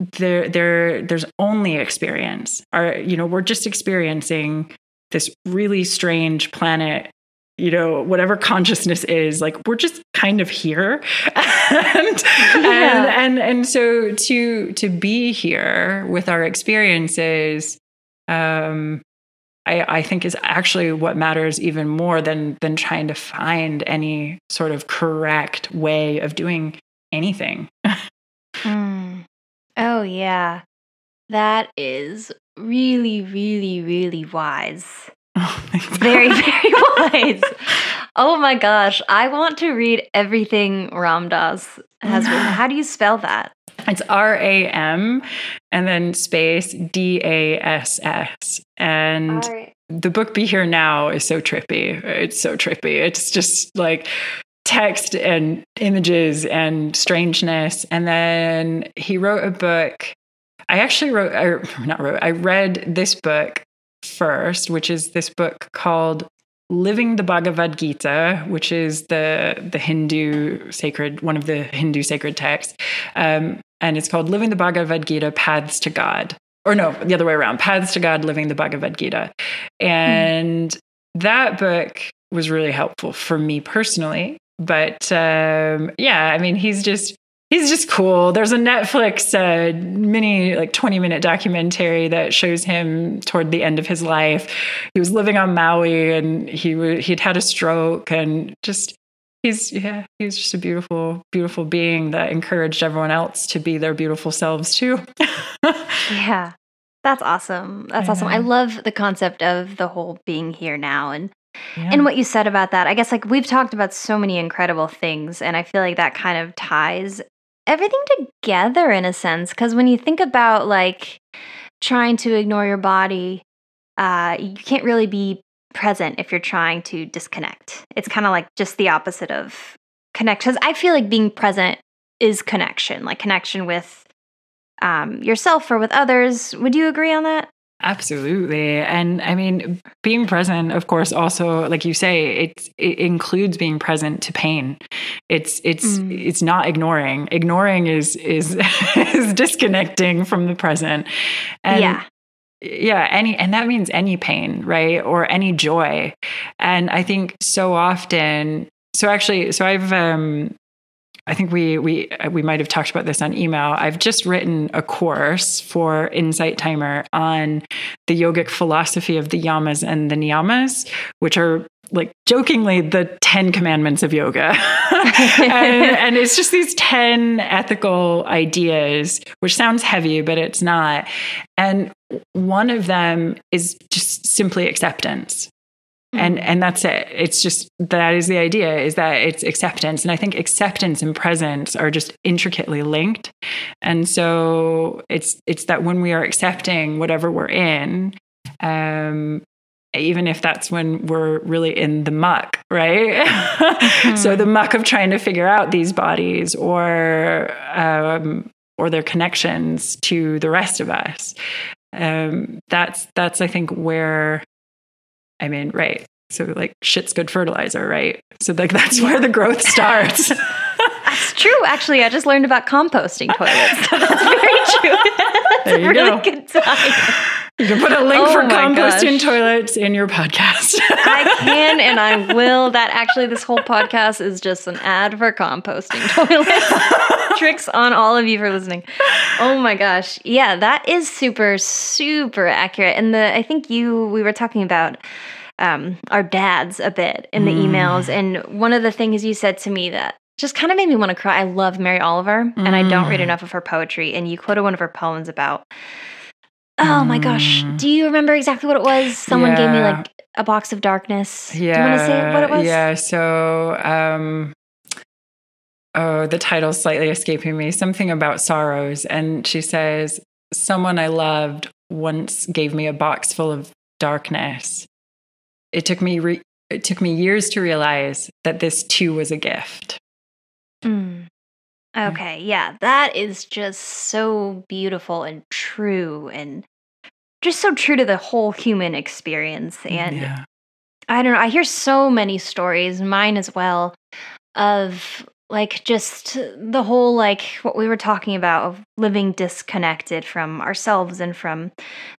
there there there's only experience Our you know we're just experiencing this really strange planet you know whatever consciousness is like we're just kind of here and, yeah. and and and so to to be here with our experiences um I, I think is actually what matters even more than than trying to find any sort of correct way of doing anything. Oh yeah. That is really, really, really wise. Oh, very, very wise. Oh my gosh. I want to read everything Ram Dass has written. How do you spell that? It's R A M and then space D A S S. And right. the book Be Here Now is so trippy. It's so trippy. It's just like text and images and strangeness. And then he wrote a book. I actually wrote, I not wrote, I read this book first, which is this book called living the Bhagavad Gita, which is the the Hindu sacred one of the Hindu sacred texts, um, and it's called Living the Bhagavad Gita: Paths to God. Or no, the other way around: Paths to God, Living the Bhagavad Gita, and mm. that book was really helpful for me personally. But um, yeah, I mean, he's just he's just cool. There's a Netflix uh, mini, like 20 minute documentary that shows him toward the end of his life. He was living on Maui and he w- he'd had a stroke and just he's yeah he's just a beautiful beautiful being that encouraged everyone else to be their beautiful selves too. yeah. That's awesome. That's yeah. awesome. I love the concept of the whole being here now and yeah. And what you said about that, I guess like we've talked about so many incredible things, and I feel like that kind of ties everything together in a sense because when you think about like trying to ignore your body uh, you can't really be present if you're trying to disconnect. It's kind of like just the opposite of connect because i feel like being present is connection like connection with um, yourself or with others. Would you agree on that Absolutely. And I mean, being present, of course, also, like you say, it, it includes being present to pain. It's, it's, mm. it's not ignoring. Ignoring is, is, is disconnecting from the present. And yeah. Yeah. Any, and that means any pain, right? Or any joy. And I think so often, so actually, so I've, um, I think we we we might have talked about this on email. I've just written a course for Insight Timer on the yogic philosophy of the yamas and the niyamas, which are like jokingly the 10 commandments of yoga. and, and, it's just these 10 ethical ideas, which sounds heavy, but it's not. And one of them is just simply acceptance and mm-hmm. and that's it it's just that is the idea is that it's acceptance and i think acceptance and presence are just intricately linked and so it's it's that when we are accepting whatever we're in um even if that's when we're really in the muck, right? mm-hmm. so the muck of trying to figure out these bodies or um, or their connections to the rest of us. Um, that's that's I think where I mean, right. So like shit's good fertilizer, right? So like that's where the growth starts. That's true. Actually, I just learned about composting toilets. So that's very true. that's There you a really go. good time. You can put a link Oh for composting gosh. toilets in your podcast. I can and I will. That actually, this whole podcast is just an ad for composting toilets. Tricks on all of you for listening. Oh my gosh. Yeah, that is super, super accurate. And the I think you we were talking about um, our dads a bit in the emails. And one of the things you said to me that just kind of made me want to cry. I love Mary Oliver, and I don't read Mm. enough of her poetry. And you quoted one of her poems about. Oh my gosh. Mm. Do you remember exactly what it was? Someone gave me like a box of darkness. Yeah. Do you want to say what it was? Yeah. So, um, oh, the title's slightly escaping me. Something about sorrows. And she says, Someone I loved once gave me a box full of darkness. It took me, re- it took me years to realize that this too was a gift. Mm. Okay. Yeah. That is just so beautiful and true and just so true to the whole human experience. Mm, and yeah. I don't know. I hear so many stories, mine as well, of like just the whole like what we were talking about of living disconnected from ourselves and from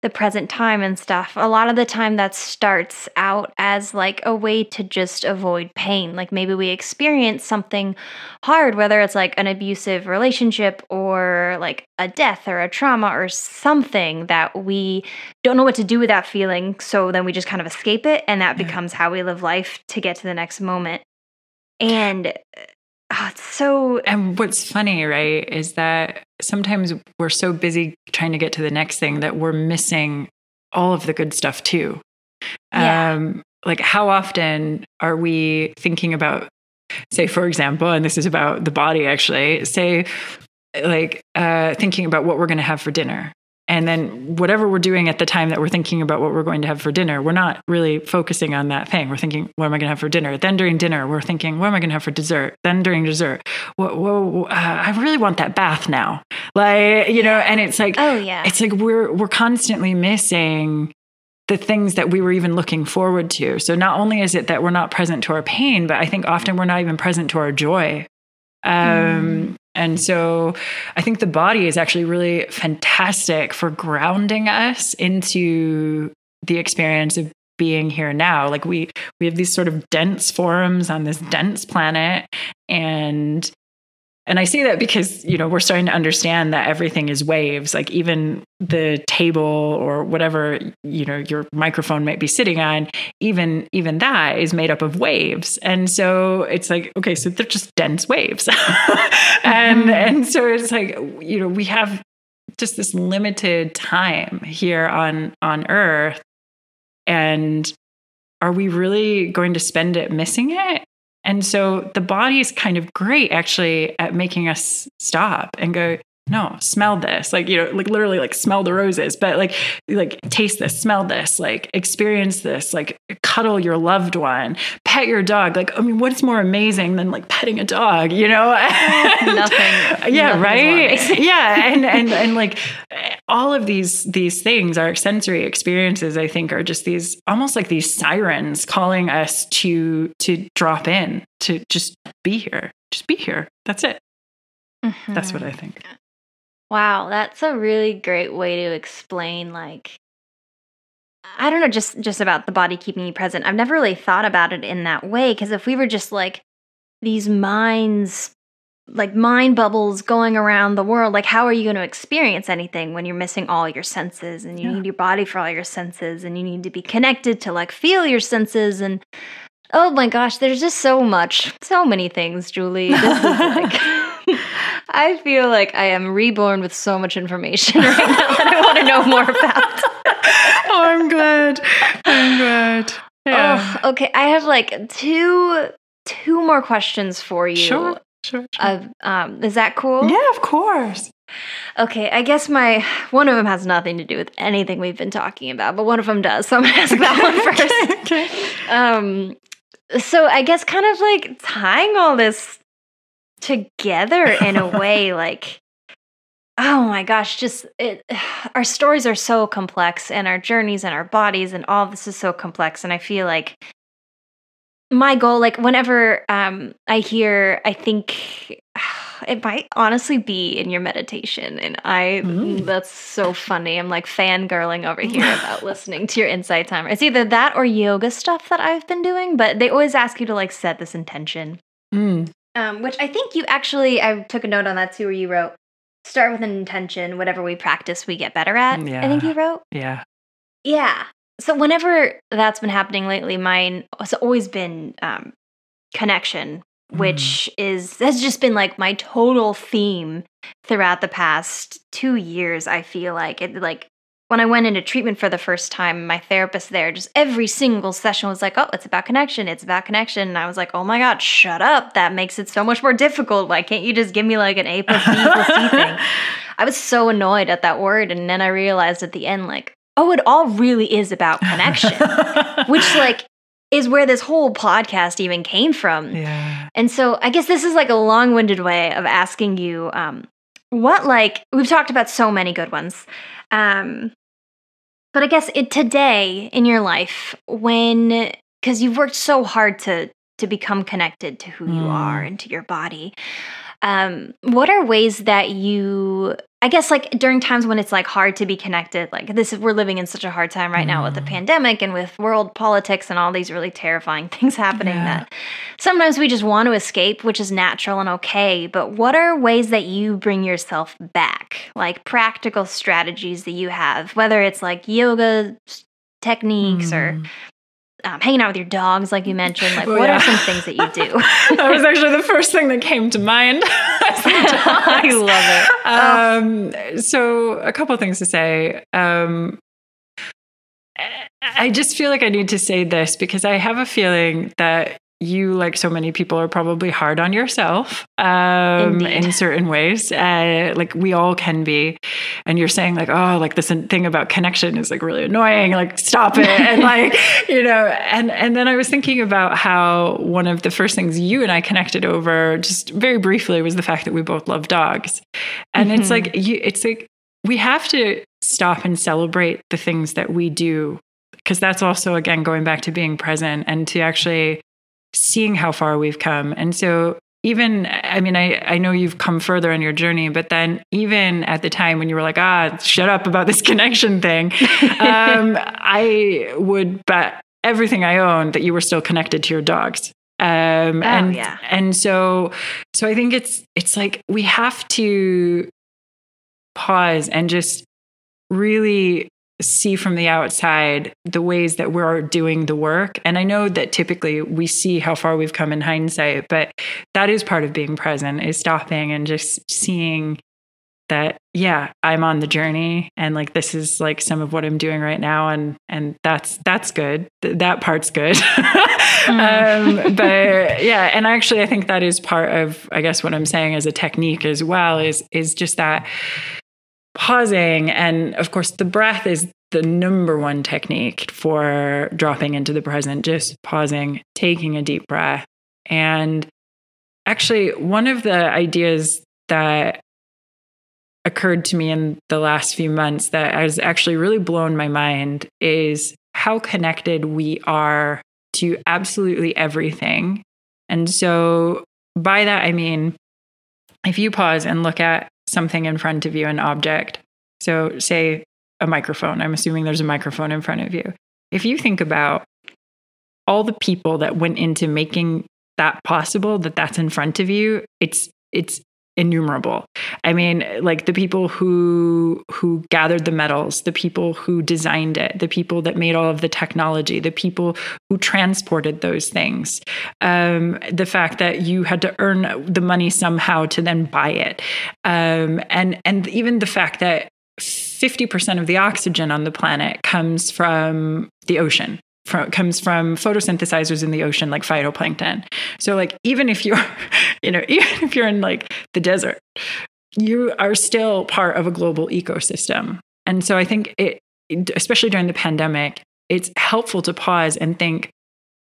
the present time and stuff. A lot of the time that starts out as like a way to just avoid pain. Like maybe we experience something hard, whether it's like an abusive relationship or like a death or a trauma or something that we don't know what to do with that feeling. So then we just kind of escape it, and that Yeah. becomes how we live life to get to the next moment. And uh, oh, it's so And what's funny, right, is that sometimes we're so busy trying to get to the next thing that we're missing all of the good stuff too. Yeah. Um, like, how often are we thinking about, say, for example, and this is about the body actually, say, like, uh, thinking about what we're going to have for dinner. And then, whatever we're doing at the time that we're thinking about what we're going to have for dinner, we're not really focusing on that thing. We're thinking, what am I going to have for dinner? Then, during dinner, we're thinking, what am I going to have for dessert? Then, during dessert, whoa, whoa, uh, I really want that bath now. Like, you know, and it's like, oh yeah. it's like we're we're constantly missing the things that we were even looking forward to. So not only is it that we're not present to our pain, but I think often we're not even present to our joy. Um, And so I think the body is actually really fantastic for grounding us into the experience of being here now. Like we we have these sort of dense forms on this dense planet and and I say that because, you know, we're starting to understand that everything is waves. Like even the table or whatever, you know, your microphone might be sitting on, even even that is made up of waves. And so it's like, okay, so they're just dense waves. and Mhm. and so it's like, you know, we have just this limited time here on on earth. And are we really going to spend it missing it? And so the body is kind of great actually at making us stop and go, no, smell this. Like, you know, like literally like smell the roses, but like like taste this, smell this, like experience this, like cuddle your loved one, pet your dog. Like, I mean, what's more amazing than like petting a dog, you know? And- Nothing- Yeah, nothing right. yeah. And and and like all of these these things, our sensory experiences, I think, are just these almost like these sirens calling us to to drop in, to just be here. Just be here. That's it. Mm-hmm. That's what. I think. Wow, that's a really great way to explain like I don't know just just about the body keeping you present. I've never really thought about it in that way because if we were just like these minds like mind bubbles going around the world, like how are you going to experience anything when you're missing all your senses and you Yeah. need your body for all your senses and you need to be connected to like feel your senses and oh my gosh, there's just so much, so many things, Julie. This is like I feel like I am reborn with so much information right now that I want to know more about. oh, I'm glad. I'm glad. Yeah. Oh, okay. I have like two two more questions for you. sure. Sure. sure. Of, um, is that cool? yeah, of course. Okay, I guess my one of them has nothing to do with anything we've been talking about, but one of them does. So I'm gonna ask that one first. okay. Um, so I guess kind of like tying all this together in a way, like oh my gosh, just it, our stories are so complex and our journeys and our bodies and all this is so complex. And I feel like my goal, like whenever um, I hear, I think it might honestly be in your meditation. And I, mm. that's so funny. I'm like fangirling over here about listening to your insight timer. It's either that or yoga stuff that I've been doing, but they always ask you to like set this intention. Mm. Um, which I think you actually, I took a note on that too, where you wrote, start with an intention, whatever we practice, we get better at. Yeah. I think you wrote. Yeah. Yeah. So whenever that's been happening lately, mine has always been um, connection which mm. is has just been like my total theme throughout the past 2 years I feel like it like when I went into treatment for the first time my therapist there just every single session was like oh it's about connection it's about connection and I was like oh my god shut up that makes it so much more difficult why can't you just give me like an A plus B equals C thing I was so annoyed at that word and then I realized at the end like oh it all really is about connection which like is where this whole podcast even came from. Yeah. And so I guess this is like a long winded way of asking you um, what, like, we've talked about so many good ones. Um, but I guess it, today in your life, when, because you've worked so hard to, to become connected to who mm. you are and to your body. Um, what are ways that you I guess like during times when it's like hard to be connected, like this we're living in such a hard time right now with the mm. pandemic and with world politics and all these really terrifying things happening yeah. that sometimes we just want to escape, which is natural and okay. But what are ways that you bring yourself back? Like practical strategies that you have, whether it's like yoga techniques mm. or um, hanging out with your dogs, like you mentioned. Like, well, what yeah. are some things that you do? that was actually the first thing that came to mind. I love it. Um, so, a couple things to say. Um, I just feel like I need to say this because I have a feeling that you, like so many people, are probably hard on yourself um, in certain ways. Uh, like we all can be. And you're saying, like, oh, like this thing about connection is like really annoying. Like, stop it. and like, you know, and and then I was thinking about how one of the first things you and I connected over, just very briefly, was the fact that we both love dogs. And mm-hmm. it's like you, it's like we have to stop and celebrate the things that we do because that's also again going back to being present and to actually seeing how far we've come. And so even i mean I, I know you've come further on your journey but then even at the time when you were like ah shut up about this connection thing um, i would bet everything i own that you were still connected to your dogs um, oh, and yeah. and so so i think it's it's like we have to pause and just really see from the outside the ways that we're doing the work. And I know that typically we see how far we've come in hindsight, but that is part of being present is stopping and just seeing that yeah i'm on the journey and like this is like some of what i'm doing right now and and that's that's good Th- that part's good mm. um, but yeah and actually i think that is part of i guess what i'm saying as a technique as well is is just that pausing. And of course the breath is the number one technique for dropping into the present just pausing taking a deep breath. And actually one of the ideas that occurred to me in the last few months that has actually really blown my mind is how connected we are to absolutely everything. And so by that i mean if you pause and look at something in front of you, an object. So, say a microphone. I'm assuming there's a microphone in front of you. If you think about all the people that went into making that possible, that that's in front of you, it's it's innumerable. I mean, like the people who who gathered the metals, the people who designed it, the people that made all of the technology, the people who transported those things. Um, the fact that you had to earn the money somehow to then buy it, um, and and even the fact that 50% of the oxygen on the planet comes from the ocean from, comes from photosynthesizers in the ocean like phytoplankton. So like even if you're, you know, even if you're in like the desert, you are still part of a global ecosystem. And so I think it especially during the pandemic, it's helpful to pause and think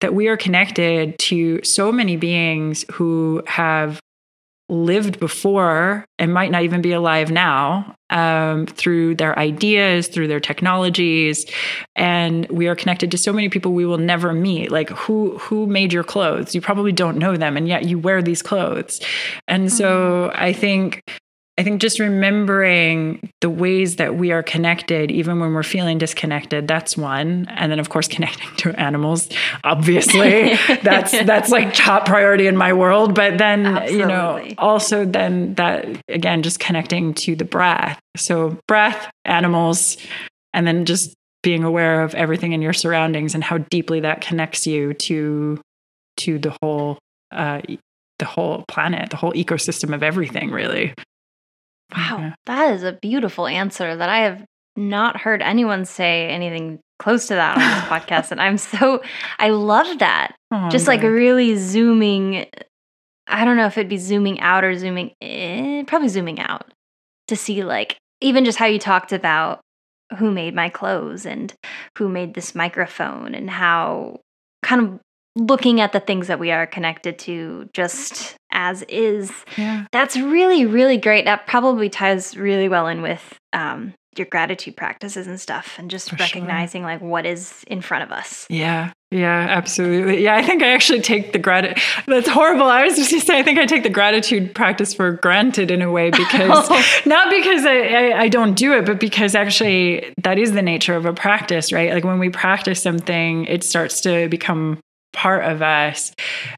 that we are connected to so many beings who have lived before and might not even be alive now um, through their ideas, through their technologies, and we are connected to so many people we will never meet. Like who who made your clothes? You probably don't know them, and yet you wear these clothes. And so I think I think just remembering the ways that we are connected, even when we're feeling disconnected, that's one. And then, of course, connecting to animals, obviously, that's that's like top priority in my world. But then, Absolutely. you know, also then that again, just connecting to the breath. So breath, animals, and then just being aware of everything in your surroundings and how deeply that connects you to to the whole uh, the whole planet, the whole ecosystem of everything, really. Wow, mm-hmm. that is a beautiful answer that I have not heard anyone say anything close to that on this podcast. And I'm so, I love that. Oh, just like really zooming. I don't know if it'd be zooming out or zooming in, probably zooming out to see like even just how you talked about who made my clothes and who made this microphone and how kind of looking at the things that we are connected to just as is. Yeah. That's really, really great. That probably ties really well in with um, your gratitude practices and stuff and just For recognizing sure. like what is in front of us. Yeah. Yeah, absolutely. Yeah, I think I actually take the gratitude. That's horrible. I was just going to say, I think I take the gratitude practice for granted in a way because oh. not because I, I, I, don't do it, but because actually that is the nature of a practice, right? Like when we practice something, it starts to become part of us.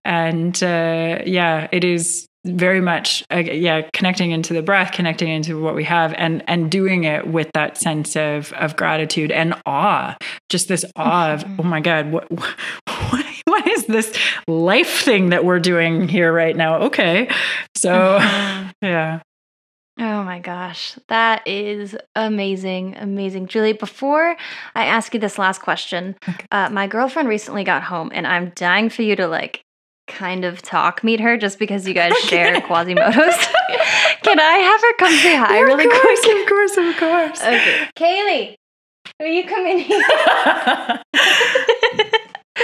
And uh, yeah, it is very much uh, yeah connecting into the breath connecting into what we have and and doing it with that sense of of gratitude and awe just this awe of mm-hmm. oh my god what what, what is this life thing that we're doing here right now okay so mm-hmm. yeah Oh my gosh, that is amazing, amazing. Julie, before I ask you this last question, okay. uh, my girlfriend recently got home and I'm dying for you to like kind of talk meet her just because you guys share Hashimoto's. Can I have her come say hi yeah, really course, quick? Of course, of course. Okay. Kaylee, will you come in here?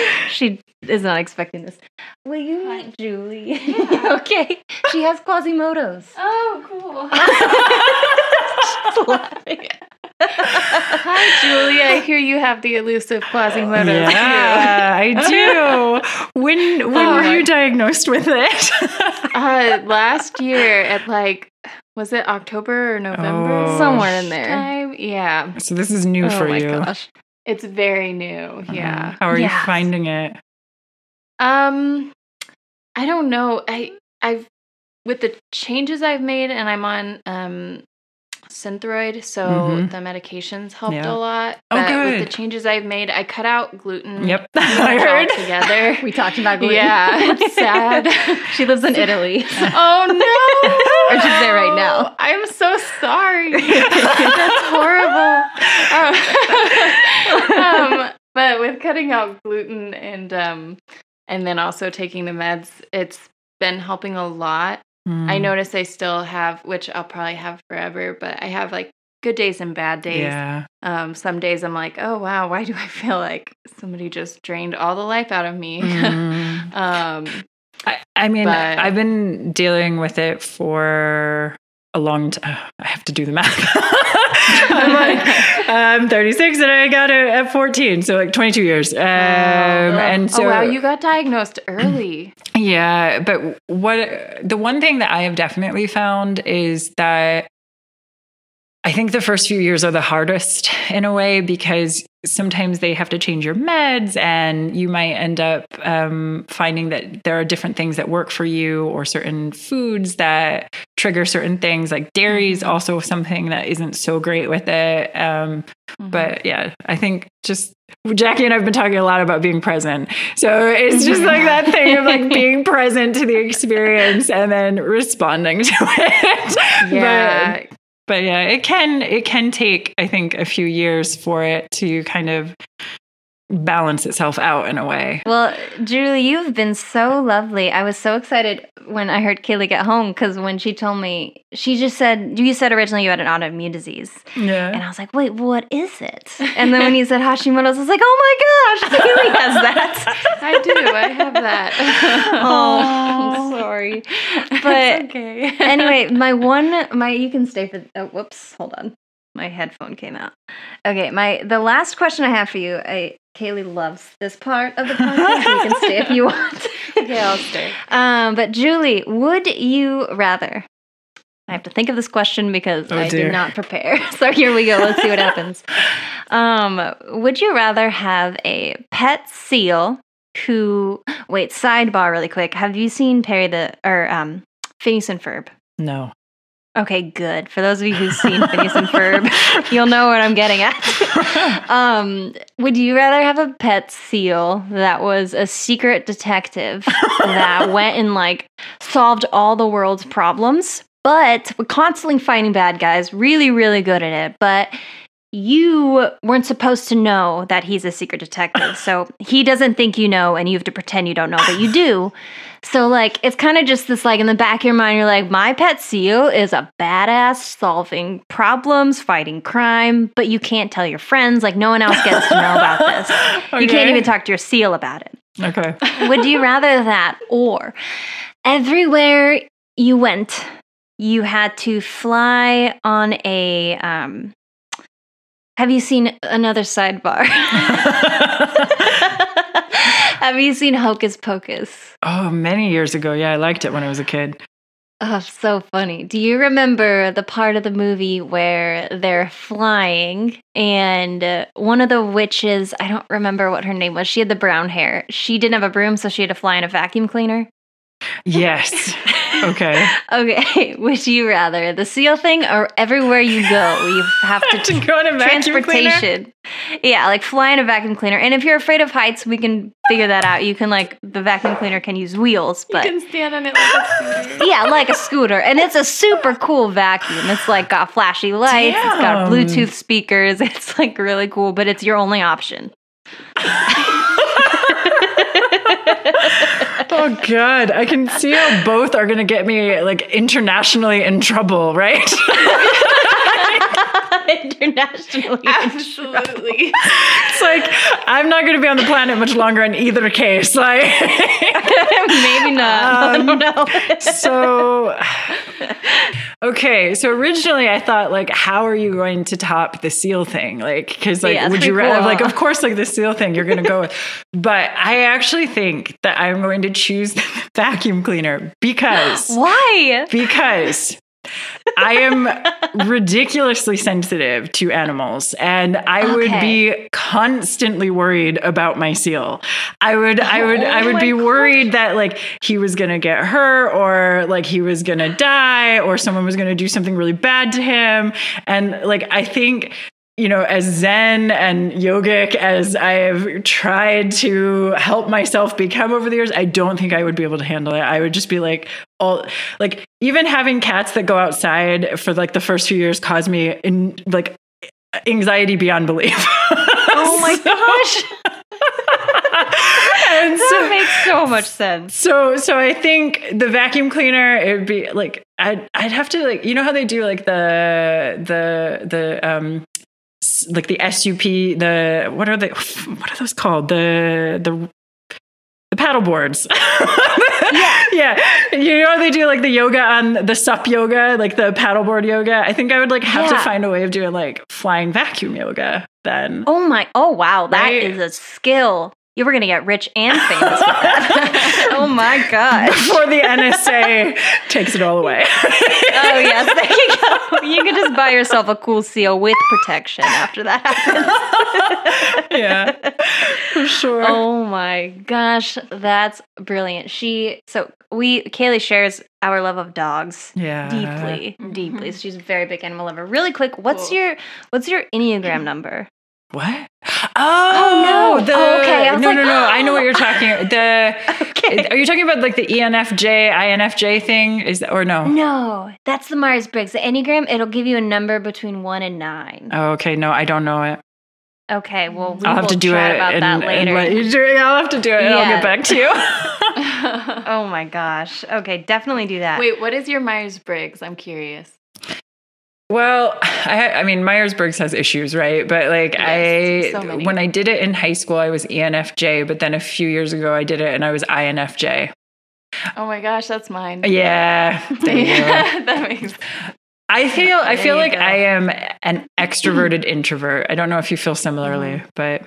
she is not expecting this. Will you Hi. meet Julie? Yeah. okay. She has Hashimoto's. Oh, cool. Hi, Julie. I hear you have the elusive Hashimoto's. Yeah, I do. When when oh, were you diagnosed with it? uh, last year at like was it October or November? Oh. Somewhere in there. Time? Yeah. So this is new oh for you. Oh, gosh. It's very new. Uh-huh. Yeah. How are you finding it? Um I don't know. I I've with the changes I've made and I'm on um Synthroid, so mm-hmm. the medications helped yeah. a lot. Oh, but oh, with the changes I've made, I cut out gluten. Yep, I heard. Together, we talked about gluten. Yeah, it's sad. she lives in Italy. oh no, or she's there right now. I'm so sorry. That's horrible. Um, um, but with cutting out gluten and um, and then also taking the meds, it's been helping a lot. Mm. I notice I still have, which I'll probably have forever, but I have like good days and bad days. Yeah. Um, some days I'm like, oh wow, why do I feel like somebody just drained all the life out of me? Mm. um, I, I mean, but, I've been dealing with it for a long time. I have to do the math. I'm like, I'm 36 and I got it at 14, so like 22 years. Um, oh, and so, oh wow, you got diagnosed early. Yeah, but what the one thing that I have definitely found is that I think the first few years are the hardest in a way because sometimes they have to change your meds and you might end up um, finding that there are different things that work for you or certain foods that trigger certain things. Like dairy is mm-hmm. also something that isn't so great with it. Um, mm-hmm. but yeah i think just jackie and i've been talking a lot about being present. So it's just like that thing of like being present to the experience and then responding to it. Yeah. but, but yeah, it can it can take I think a few years for it to kind of balance itself out in a way. Well, Julie, you've been so lovely. I was so excited when I heard Kaylee get home because when she told me, she just said, you said originally you had an autoimmune disease. Yeah. And I was like, wait, what is it? And then when you said Hashimoto's, I was like, oh my gosh, Kaylee has that. I do. I have that. oh, I'm sorry. But okay. anyway, my one, my you can stay for. Oh, whoops, hold on. My headphone came out. Okay, my the last question I have for you. I Kaylee loves this part of the podcast. you can stay if you want. okay, I'll stay. Um, but Julie, would you rather? I have to think of this question because Oh, I dear. did not prepare. So here we go. Let's see what happens. Um, would you rather have a pet seal who? Wait, sidebar, really quick. Have you seen Perry the or um, Phineas and Ferb? No. Okay, good. For those of you who've seen Phineas and Ferb, you'll know what I'm getting at. um, would you rather have a pet seal that was a secret detective that went and like solved all the world's problems, but we're constantly fighting bad guys, really, really good at it, but you weren't supposed to know that he's a secret detective. So he doesn't think you know, and you have to pretend you don't know, but you do. So, like, it's kind of just this, like, in the back of your mind, you're like, my pet seal is a badass solving problems, fighting crime, but you can't tell your friends. Like, no one else gets to know about this. You can't even talk to your seal about it. Okay. Would you rather that or everywhere you went, you had to fly on a, um, have you seen another sidebar? have you seen Hocus Pocus? oh, many years ago. Yeah, I liked it when I was a kid. Oh, so funny. Do you remember the part of the movie where they're flying and uh, one of the witches, I don't remember what her name was, she had the brown hair. She didn't have a broom, so she had to fly in a vacuum cleaner? Yes. Okay. Okay, would you rather the seal thing or everywhere you go, you have to to go in a vacuum cleaner. transportation? Yeah, like fly in a vacuum cleaner. And if you're afraid of heights, we can figure that out. You can like the vacuum cleaner can use wheels, You but can stand on it like a scooter. yeah, like a scooter. And it's a super cool vacuum. It's like got flashy lights, it's got Bluetooth speakers. It's like really cool, but it's your only option. Oh God, I can see how both are gonna get me like internationally in trouble, right? Internationally. Absolutely. it's like I'm not gonna be on the planet much longer in either case. Like, Maybe not. Um, I don't know. so okay. So originally, I thought like, how are you going to top the seal thing? Like, because like, Yeah, would you pretty rather cool. like, of course, like the seal thing you're gonna go with, but I actually think that I'm going to choose the vacuum cleaner because Why? because I am ridiculously sensitive to animals and I would be constantly worried about my seal. I would I would I Oh would be gosh. worried that like he was going to get hurt or like he was going to die or someone was going to do something really bad to him and like I think you know, as zen and yogic as I have tried to help myself become over the years, I don't think I would be able to handle it. I would just be like, all like even having cats that go outside for like the first few years caused me in like anxiety beyond belief. Oh my gosh. and That so, makes so much sense. so so I think the vacuum cleaner it would be like I'd I'd have to like you know how they do like the the the um like the SUP the what are they what are those called the the the paddle boards. Yeah. yeah. You know how they do like the yoga on the sup yoga, like the paddleboard yoga? I think I would like have to find a way of doing like flying vacuum yoga then. Oh my, oh wow, that Right? is a skill. You were going to get rich and famous with that. oh my gosh. Before the NSA takes it all away. Oh yes, there you go. You could just buy yourself a cool seal with protection after that happens. yeah. For sure. Oh my gosh, that's brilliant. She so we Kaylee shares our love of dogs Yeah. deeply, mm-hmm. deeply. She's a very big animal lover. Really quick, what's Cool. your what's your enneagram number? What? Oh, no. Oh, the, Oh, okay. I was no, like, no, no. I know what you're oh. talking. The Okay. are you talking about like the ENFJ, INFJ thing? Is that or no? No, that's the Myers Briggs. The enneagram it'll give you a number between one and nine. Oh, okay. No, I don't know it. Okay, well we I'll have to do it about and, that later. let you do it. I'll have to do it and I'll get back to you. oh my gosh. Okay, definitely do that. Wait, what is your Myers Briggs? I'm curious. Well, I, I mean, Myers Briggs has issues, right? But like, Yes, I so when I did it in high school, I was ENFJ, but then a few years ago, I did it and I was INFJ. Oh my gosh, that's mine. Yeah. That makes I feel I feel like go. I am an extroverted introvert. I don't know if you feel similarly, Mm-hmm. but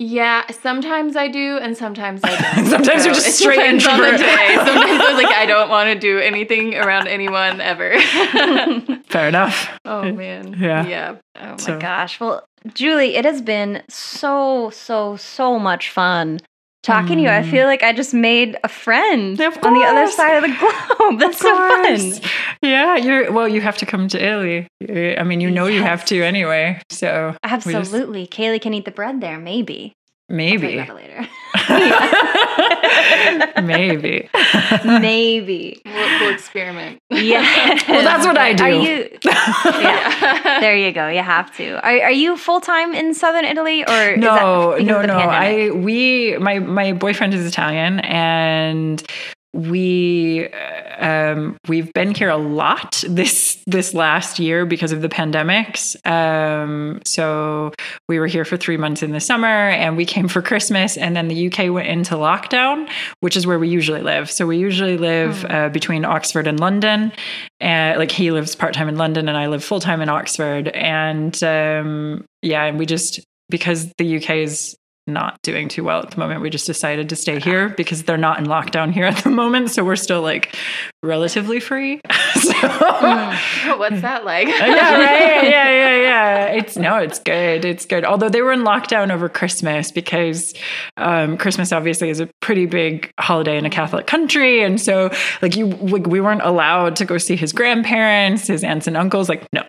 Yeah, sometimes I do, and sometimes I don't. Sometimes you're just straight introvert. day. Sometimes I was like, I don't want to do anything around anyone ever. fair enough. oh man. Yeah. Yeah. Oh my So- gosh. Well, Julie, it has been so, so, so much fun talking to you. I Mm. feel like I just made a friend on the other side of the globe. That's so fun. Yeah, you're well. You have to come to Italy. I mean, you know you have to anyway. So we just- Absolutely. Kaylee can eat the bread there, maybe. I'll tell you maybe, about it later. maybe. maybe. We'll, we'll experiment. Yeah. Well, that's what I do. Are you? Yeah. There you go. You have to. Are, are you full time in southern Italy, or is no, that no, no. pandemic? I we my my boyfriend is Italian, and we uh, um, we've been here a lot this this last year because of the pandemics. Um, so we were here for three months in the summer, and we came for Christmas, and then the UK went into lockdown, which is where we usually live. So we usually live uh, between Oxford and London. And like he lives part time in London, and I live full time in Oxford. And um, yeah, and we just because the UK is not doing too well at the moment. We just decided to stay here because they're not in lockdown here at the moment. So we're still like relatively free. so, What's that like? yeah, right. Yeah, yeah, yeah. It's no, it's good. It's good. Although they were in lockdown over Christmas because um, Christmas obviously is a pretty big holiday in a Catholic country, and so like you, like, we weren't allowed to go see his grandparents, his aunts and uncles. Like no.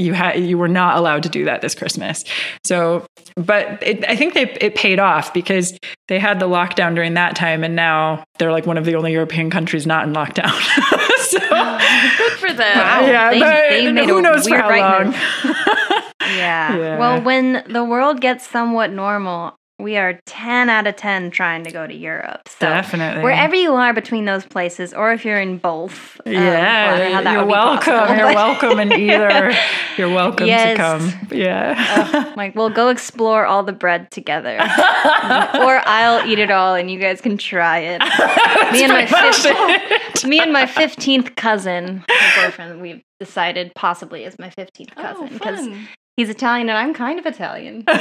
You had you were not allowed to do that this Christmas. So, but it, I think they it paid off because they had the lockdown during that time, and now they're like one of the only European countries not in lockdown. so, Good for them. Wow. yeah, They- but they made who a knows for weird how right long? move. Yeah. Yeah. Well, when the world gets somewhat normal, we are 10 out of 10 trying to go to Europe. So Definitely. wherever you are between those places, or if you're in both. um, yeah, well, I don't know how that you're welcome. possible, You're welcome in either. You're welcome Yes. to come. Yeah. like we'll go explore all the bread together, or I'll eat it all and you guys can try it. me and my fif- me and my fifteenth cousin, my boyfriend, we've decided possibly is my fifteenth Oh, cousin because fun. He's Italian and I'm kind of Italian.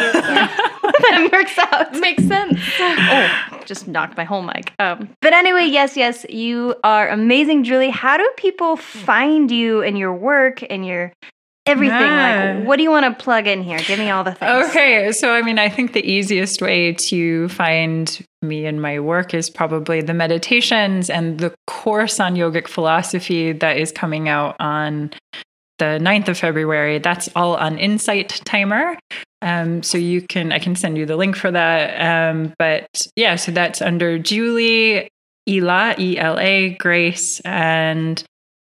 that works out. Makes sense. oh, just knocked my whole mic. Um, but anyway, yes, yes, you are amazing, Julie. How do people find you and your work and your everything? Yeah. Like, what do you want to plug in here? Give me all the things. Okay, so I mean, I think the easiest way to find me and my work is probably the meditations and the course on yogic philosophy that is coming out on the 9th of February. That's all on Insight Timer. Um, so you can, I can send you the link for that. Um, but yeah, so that's under Julie Ela, E L A, Grace, and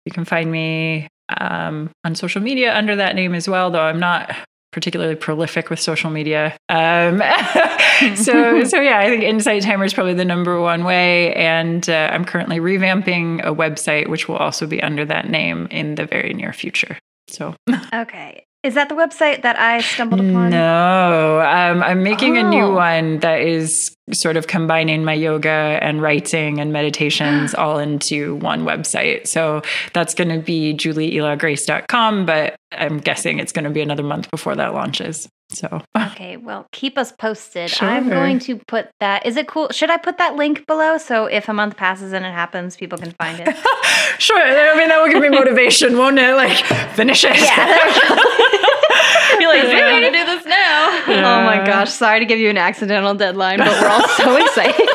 you can find me um, on social media under that name as well, though I'm not particularly prolific with social media. Um, so, so yeah, I think Insight Timer is probably the number one way, and uh, I'm currently revamping a website which will also be under that name in the very near future. So, Okay. Is that the website that I stumbled upon? no, um, I'm making a new Oh. one that is sort of combining my yoga and writing and meditations all into one website. So that's going to be julieelagrace.com, but I'm guessing it's going to be another month before that launches. So, Okay, well, keep us posted. I'm going to put that. Is it cool? Should I put that link below so if a month passes and it happens, people can find it? sure. I mean, that will give me motivation, won't it? Like, finish it. Yeah. You're like, We're going to do this now. Oh my gosh, sorry to give you an accidental deadline, but we're all so excited.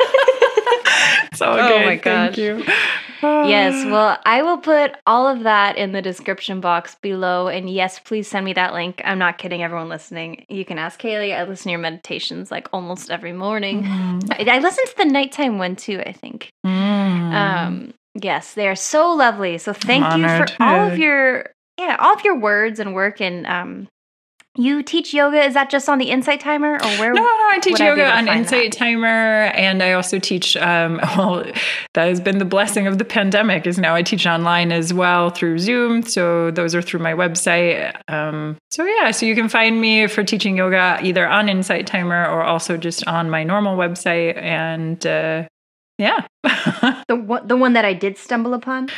It's all Oh good. my gosh. Thank you. Yes, well, I will put all of that in the description box below. And yes, please send me that link. I'm not kidding, everyone listening. You can ask Kaylee. I listen to your meditations like almost every morning. I, I listen to the nighttime one too, I think. Mm. Um, yes, they are so lovely. So thank you for all of your yeah, all of your words and work and um you teach yoga. Is that just on the Insight Timer or where? No, no, I teach I yoga on Insight Timer, and I also teach. Um, well, that has been the blessing of the pandemic. Is now I teach online as well through Zoom. So those are through my website. Um, so yeah, so you can find me for teaching yoga either on Insight Timer or also just on my normal website. And uh, Yeah. the one, the one that I did stumble upon.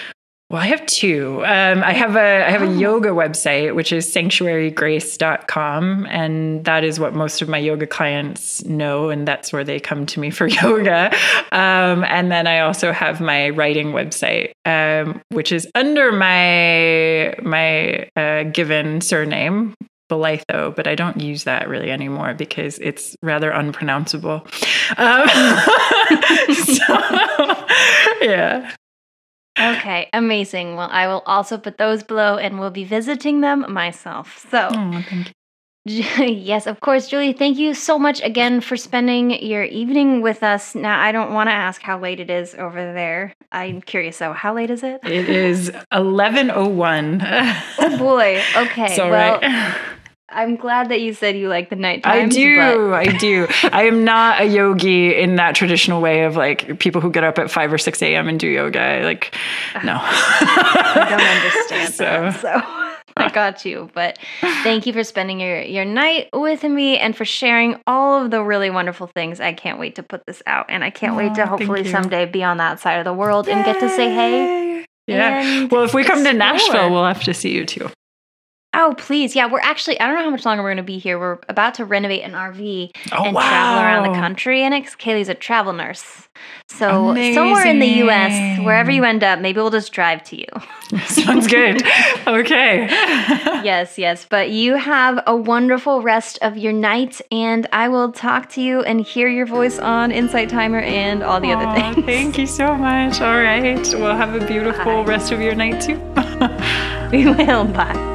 Well, I have two. Um, I have a I have a Oh. yoga website which is sanctuarygrace.com and that is what most of my yoga clients know and that's where they come to me for yoga. Um, and then I also have my writing website um, which is under my my uh, given surname Belitho, but I don't use that really anymore because it's rather unpronounceable. Um, so, yeah. Okay, amazing. Well, I will also put those below and will be visiting them myself. So, Oh, thank you. yes, of course, Julie, thank you so much again for spending your evening with us. Now, I don't want to ask how late it is over there. I'm curious though, how late is it? It is 1101. Oh boy. Okay. It's all well, right. I'm glad that you said you like the night I do. I do. I am not a yogi in that traditional way of like people who get up at 5 or 6 a.m. and do yoga. Like, no. Ah, I don't understand So- that. So I got you. But thank you for spending your, your night with me and for sharing all of the really wonderful things. I can't wait to put this out. And I can't wait to hopefully someday be on that side of the world and get to say hey. Yeah. Well, if we come to. Nashville, we'll have to see you too. Oh, please. Yeah, we're actually, I don't know how much longer we're going to be here. We're about to renovate an RV Oh, and travel around the country. And ex- Kaylee's a travel nurse. So, somewhere in the US, wherever you end up, maybe we'll just drive to you. Sounds good. okay. yes, yes. But you have a wonderful rest of your night. And I will talk to you and hear your voice on Insight Timer and all the other things. Thank you so much. All right. Well, have a beautiful Bye. rest of your night too. We will. Bye.